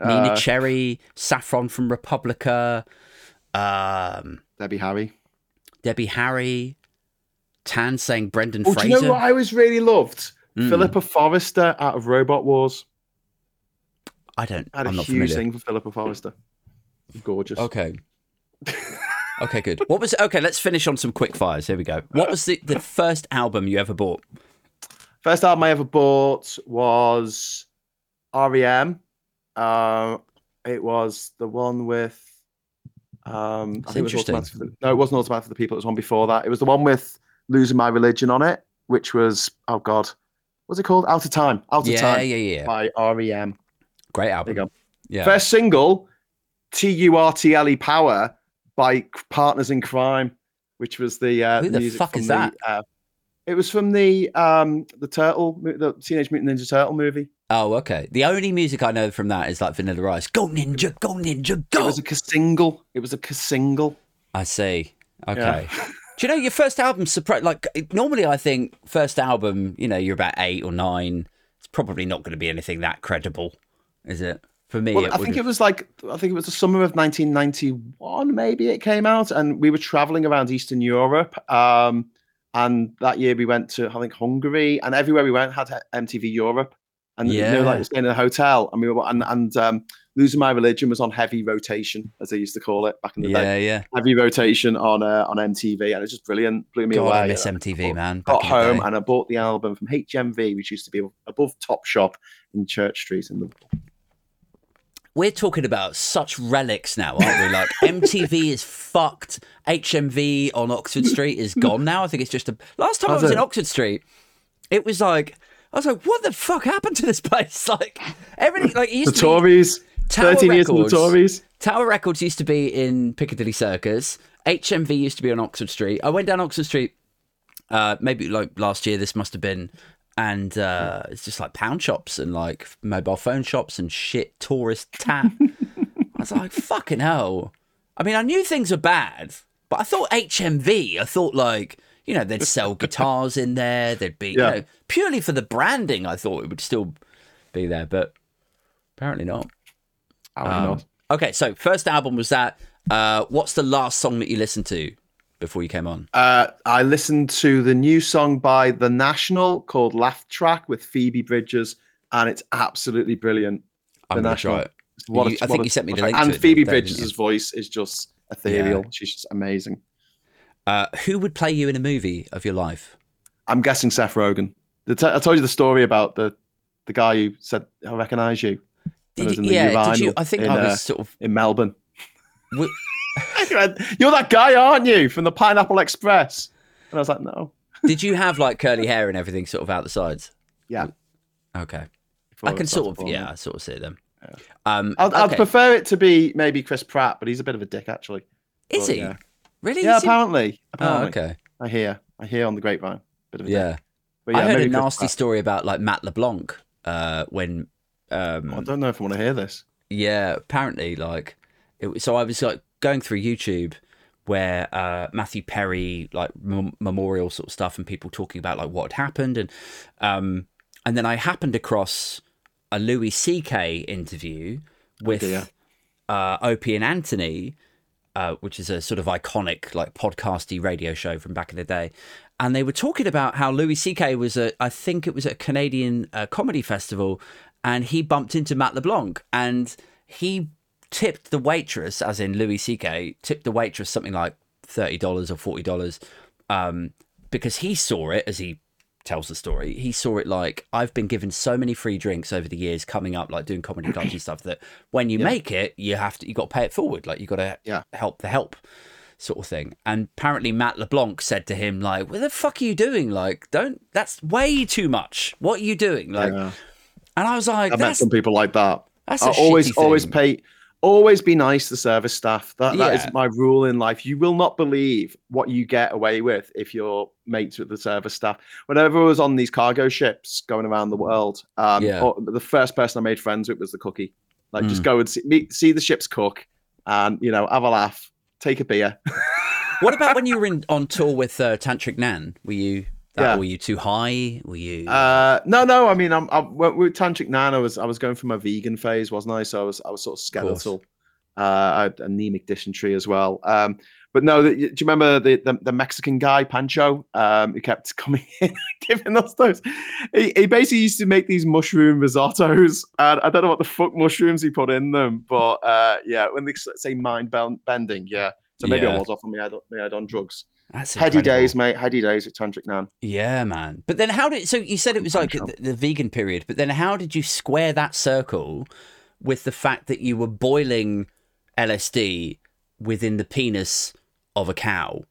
Neneh Uh, Cherry, Saffron from Republica, um, Debbie Harry. Debbie Harry, Tan saying Brendan Oh, do you know what I always really loved? Mm. Philippa Forrester out of Robot Wars. I don't. I had I'm a not huge familiar. thing for Philippa Forrester. Gorgeous. Okay. okay, good. What was okay? Let's finish on some quick fires. Here we go. What was the, the first album you ever bought? first album I ever bought was REM. Um, it was the one with. Um, I think it was. Automatic for the, no, it wasn't Automatic for the People. It was one before that. It was the one with Losing My Religion on it, which was oh god, what's it called? Out of Time. Out of Yeah, Time yeah, yeah. by REM. Great There album. Yeah. First single, T U R T L E Power by Partners in Kryme, which was the uh, Who the music fuck is the, that? Uh, it was from the um the turtle, the Teenage Mutant Ninja Turtle movie. Oh, okay. The only music I know from that is like Vanilla Ice. Go Ninja, go Ninja, go. It was a single. It was a single. I see. Okay. Do you know your first album? Surprise! Like normally, I think first album. You know, you're about eight or nine. It's probably not going to be anything that credible, is it? For me, Well, I think would've- it was like I think it was the summer of 1991. Maybe it came out, and we were traveling around Eastern Europe. Um, and that year we went to I think Hungary, and everywhere we went had MTV Europe. And you know, like staying in a hotel, and we were and and um, losing my religion was on heavy rotation, as they used to call it back in the day. yeah, yeah. Heavy rotation on uh, on MTV, and it was just brilliant. Blew me God, away. I miss MTV, man. got back in the home and I bought the album from HMV, which used to be above Top Shop in Church Street in Liverpool. We're talking about such relics now, aren't we? Like [laughs] MTV is fucked. HMV on Oxford Street is gone now. I think it's just a. Last time I was it? in Oxford Street, it was like I was like, what the fuck happened to this [laughs] place? Like everything, like it used The to be- Tories, Tower 13 years in the Records. Tories. Tower Records used to be in Piccadilly Circus. HMV used to be on Oxford Street. I went down Oxford Street, uh, maybe like last year. This must have been, and uh, it's just like pound shops and like mobile phone shops and shit tourist [laughs] tap. I was like, fucking hell. I mean, I knew things were bad, but I thought HMV. I thought like you know they'd sell [laughs] guitars in there. They'd be Yeah. you know purely for the branding. I thought it would still be there, but apparently not. Um, not. Okay, so first album was that. Uh, what's the last song that you listened to before you came on? Uh, I listened to the new song by The National called Laugh Track with Phoebe Bridgers, and it's absolutely brilliant. I'm The gonna National. try it. What a- You- I what think a- you sent me the a- link to And Phoebe Bridgers' voice is just ethereal. She's just amazing. Uh, who would play you in a movie of your life? I'm guessing Seth Rogen. The t- I told you the story about the the guy who said, "I recognise you." I Did yeah, did you? I think in, I uh, was sort of. in Melbourne. W- He went, You're that guy, aren't you, from the Pineapple Express? And I was like, No. did you have like curly hair and everything sort of out the sides? Yeah. Okay, Before I can sort of. Yeah. I sort of see them. then. Um, I'd, I'd prefer it to be maybe Chris Pratt, but he's a bit of a dick, actually. Is But, he Yeah, really? yeah Is he? apparently. Oh, okay. I hear. I hear on the grapevine. Bit of a dick. Yeah. But yeah I heard a nasty Pratt. story about like Matt LeBlanc uh, when. Um, I don't know if I want to hear this. Yeah, apparently, like, it, so I was like going through YouTube where uh, Matthew Perry, like mem- memorial sort of stuff, and people talking about like what had happened, and um, and then I happened across a Louis C.K. interview with uh, Opie and Anthony, uh, which is a sort of iconic like podcasty radio show from back in the day. And they were talking about how Louis C.K. was a, I think it was a Canadian uh, comedy festival, and he bumped into Matt LeBlanc, and he tipped the waitress, as in Louis C.K. tipped the waitress something like thirty dollars or forty dollars, um, because he saw it as he tells the story. He saw it like I've been given so many free drinks over the years coming up, like doing comedy clubs [coughs] and stuff. That when you make it, you have to you got to pay it forward. Like you got to Yeah. help the help sort of thing. And apparently Matt LeBlanc said to him like, "What the fuck are you doing? Like, don't. That's way too much. What are you doing? Like." Yeah. And I was like, I met some people like that. that's I a always always pay always be nice to service staff that that Yeah. is my rule in life you will not believe what you get away with if you're mates with the service staff whenever i was on these cargo ships going around the world um Yeah. the first person i made friends with was the cookie like Mm. just go and see, meet, see the ships cook and you know have a laugh take a beer What about [laughs] when you were in, on tour with uh, Tantric Nan? Were you? That, Yeah. Were you too high? Were you? Uh, no, no. I mean, I'm, I'm with with Tantric Nan. I was, I was going through my vegan phase, wasn't I? So I was, I was sort of skeletal. Uh, I had amoebic dysentery as well. Um, but no, the, do you remember the, the the Mexican guy Pancho? Um, who kept [laughs] coming in, giving us those. He, he basically used to make these mushroom risottos, and I don't know what the fuck mushrooms he put in them, but uh, yeah, when they say mind bend- bending, yeah, So maybe I Yeah. was off on my head, my head on drugs. That's Heady days, mate. Heady days with Tantric Nan. Yeah, man. But then how did so you said it was like the, the vegan period, but then how did you square that circle with the fact that you were boiling LSD within the penis of a cow?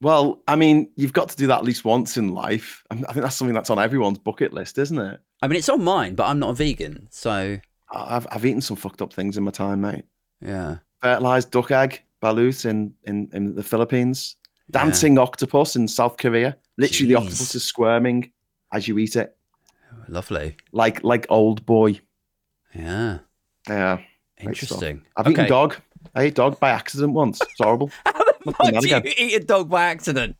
Well, I mean, you've got to do that at least once in life. I I think that's something that's on everyone's bucket list, isn't it? I mean, it's on mine, but I'm not a vegan, so I've I've eaten some fucked up things in my time, mate. yeah. Fertilized duck egg, balut in in, in the Philippines, Yeah. dancing octopus in South Korea. Literally, the octopus is squirming as you eat it, Lovely. like like old boy. Yeah. Yeah. Interesting. I've Okay. eaten dog. I ate dog by accident once. It's horrible. [laughs] How the fuck do you again. eat a dog by accident?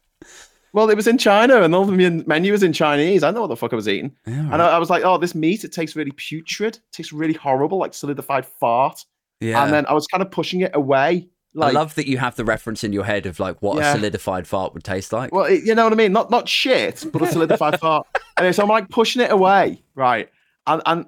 well, it was in China, and all the menu was in Chinese. I know what the fuck I was eating. Yeah, And. I, I was like, oh, this meat, it tastes really putrid. It tastes really horrible, like solidified fart. yeah. And then I was kind of pushing it away. Like, I love that you have the reference in your head of like what Yeah. a solidified fart would taste like. well, it, you know what I mean? Not not shit, but a solidified fart. [laughs] Anyway, so I'm like pushing it away, right? And and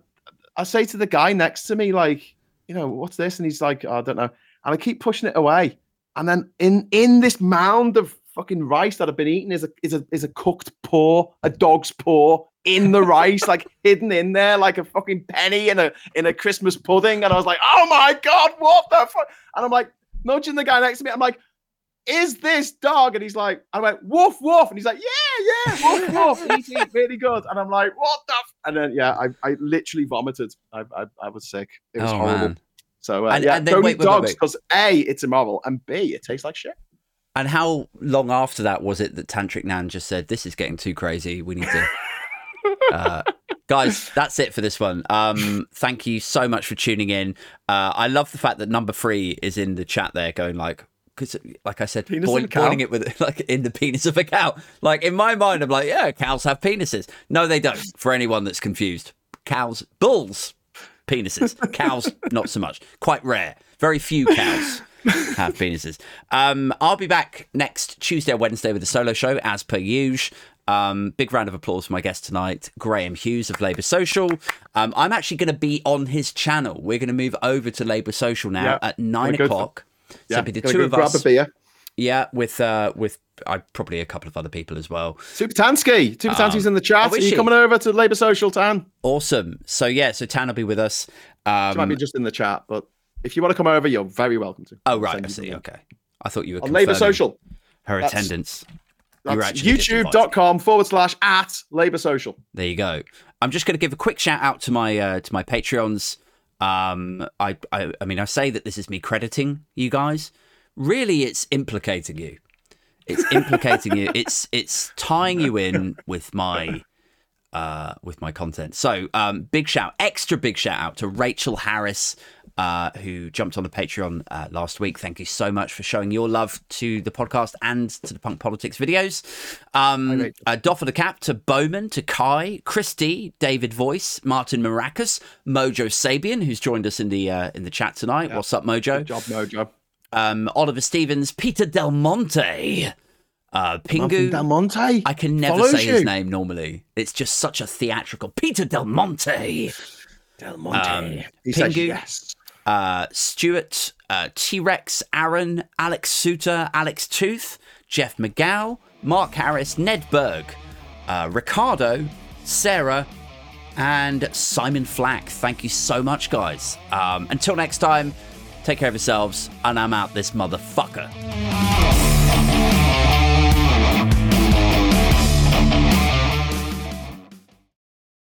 I say to the guy next to me, like, you know, what's this? And he's like, "Oh, I don't know. And I keep pushing it away. And then in in this mound of fucking rice that I've been eating is a is a is a cooked paw, a dog's paw in the rice, like [laughs] hidden in there, like a fucking penny in a in a Christmas pudding. And I was like, oh my god, what the fuck? And I'm like nudging the guy next to me. I'm like, is this dog? And he's like, I went, woof, woof. And he's like, yeah, yeah, woof, [laughs] woof. And he's really good. And I'm like, what the? F-? And then, yeah, I, I literally vomited. I, I, I was sick. It was oh horrible. man. So, uh, And- yeah, and then don't wait, eat wait, dogs because A, it's immoral, and B, it tastes like shit. And how long after that was it that Tantric Nan just said, "This is getting too crazy. We need to." [laughs] uh, guys, that's it for this one. Um, thank you so much for tuning in. Uh, I love the fact that number three is in the chat there, going like, because like I said, Penis boil- of a cow? boiling it with [laughs] like in the penis of a cow. Like in my mind, I'm like, yeah, cows have penises. No, they don't. For anyone that's confused, cows, bulls, penises. Cows, not so much. Quite rare. Very few cows have penises. Um, I'll be back next Tuesday or Wednesday with a solo show, as per usual. Um, big round of applause for my guest tonight, Graham Hughes of Labour Social. Um, I'm actually going to be on his channel. We're going to move over to Labour Social now Yeah. at nine o'clock. so Yeah, be the gonna two of grab us. a beer. Yeah, with uh, with uh, probably a couple of other people as well. Super Tansky. Super Tansky's in the chat. Are is you she? coming over to Labour Social, Tan? Awesome. So yeah, so Tan will be with us. She might Um, be just in the chat, but if you want to come over, you're very welcome to. oh right, I see. Okay, I thought you were On Labour Social. her That's- attendance. That's actually just invited. youtube.com forward slash at Labour Social. There you go. I'm just going to give a quick shout out to my uh, to my Patreons. Um, I, I I mean I say that this is me crediting you guys. Really, it's implicating you. It's [laughs] implicating you. It's it's tying you in with my uh, with my content. So um, big shout, extra big shout out to Rachel Harris, uh, who jumped on the Patreon uh, last week. Thank you so much for showing your love to the podcast and to the Punk Politics videos. Um, Rachel. uh, Doff of the Cap to Bowman, to Kai, Christy, David Voice, Martin Maracas, Mojo Sabian, who's joined us in the uh, in the chat tonight. What's up, Mojo? Good job, Mojo. Um, Oliver Stevens, Peter Del Monte, uh, Pingu. Del Monte. I can never follows say his name normally. It's just such a theatrical. Peter Del Monte, Del Monte. Um, he says Pingu. yes. Uh, Stuart, uh, T Rex, Aaron, Alex Suter, Alex Tooth, Jeff McGow, Mark Harris, Ned Berg, uh, Ricardo, Sarah, and Simon Flack. Thank you so much, guys. Um, until next time, take care of yourselves, and I'm out this motherfucker.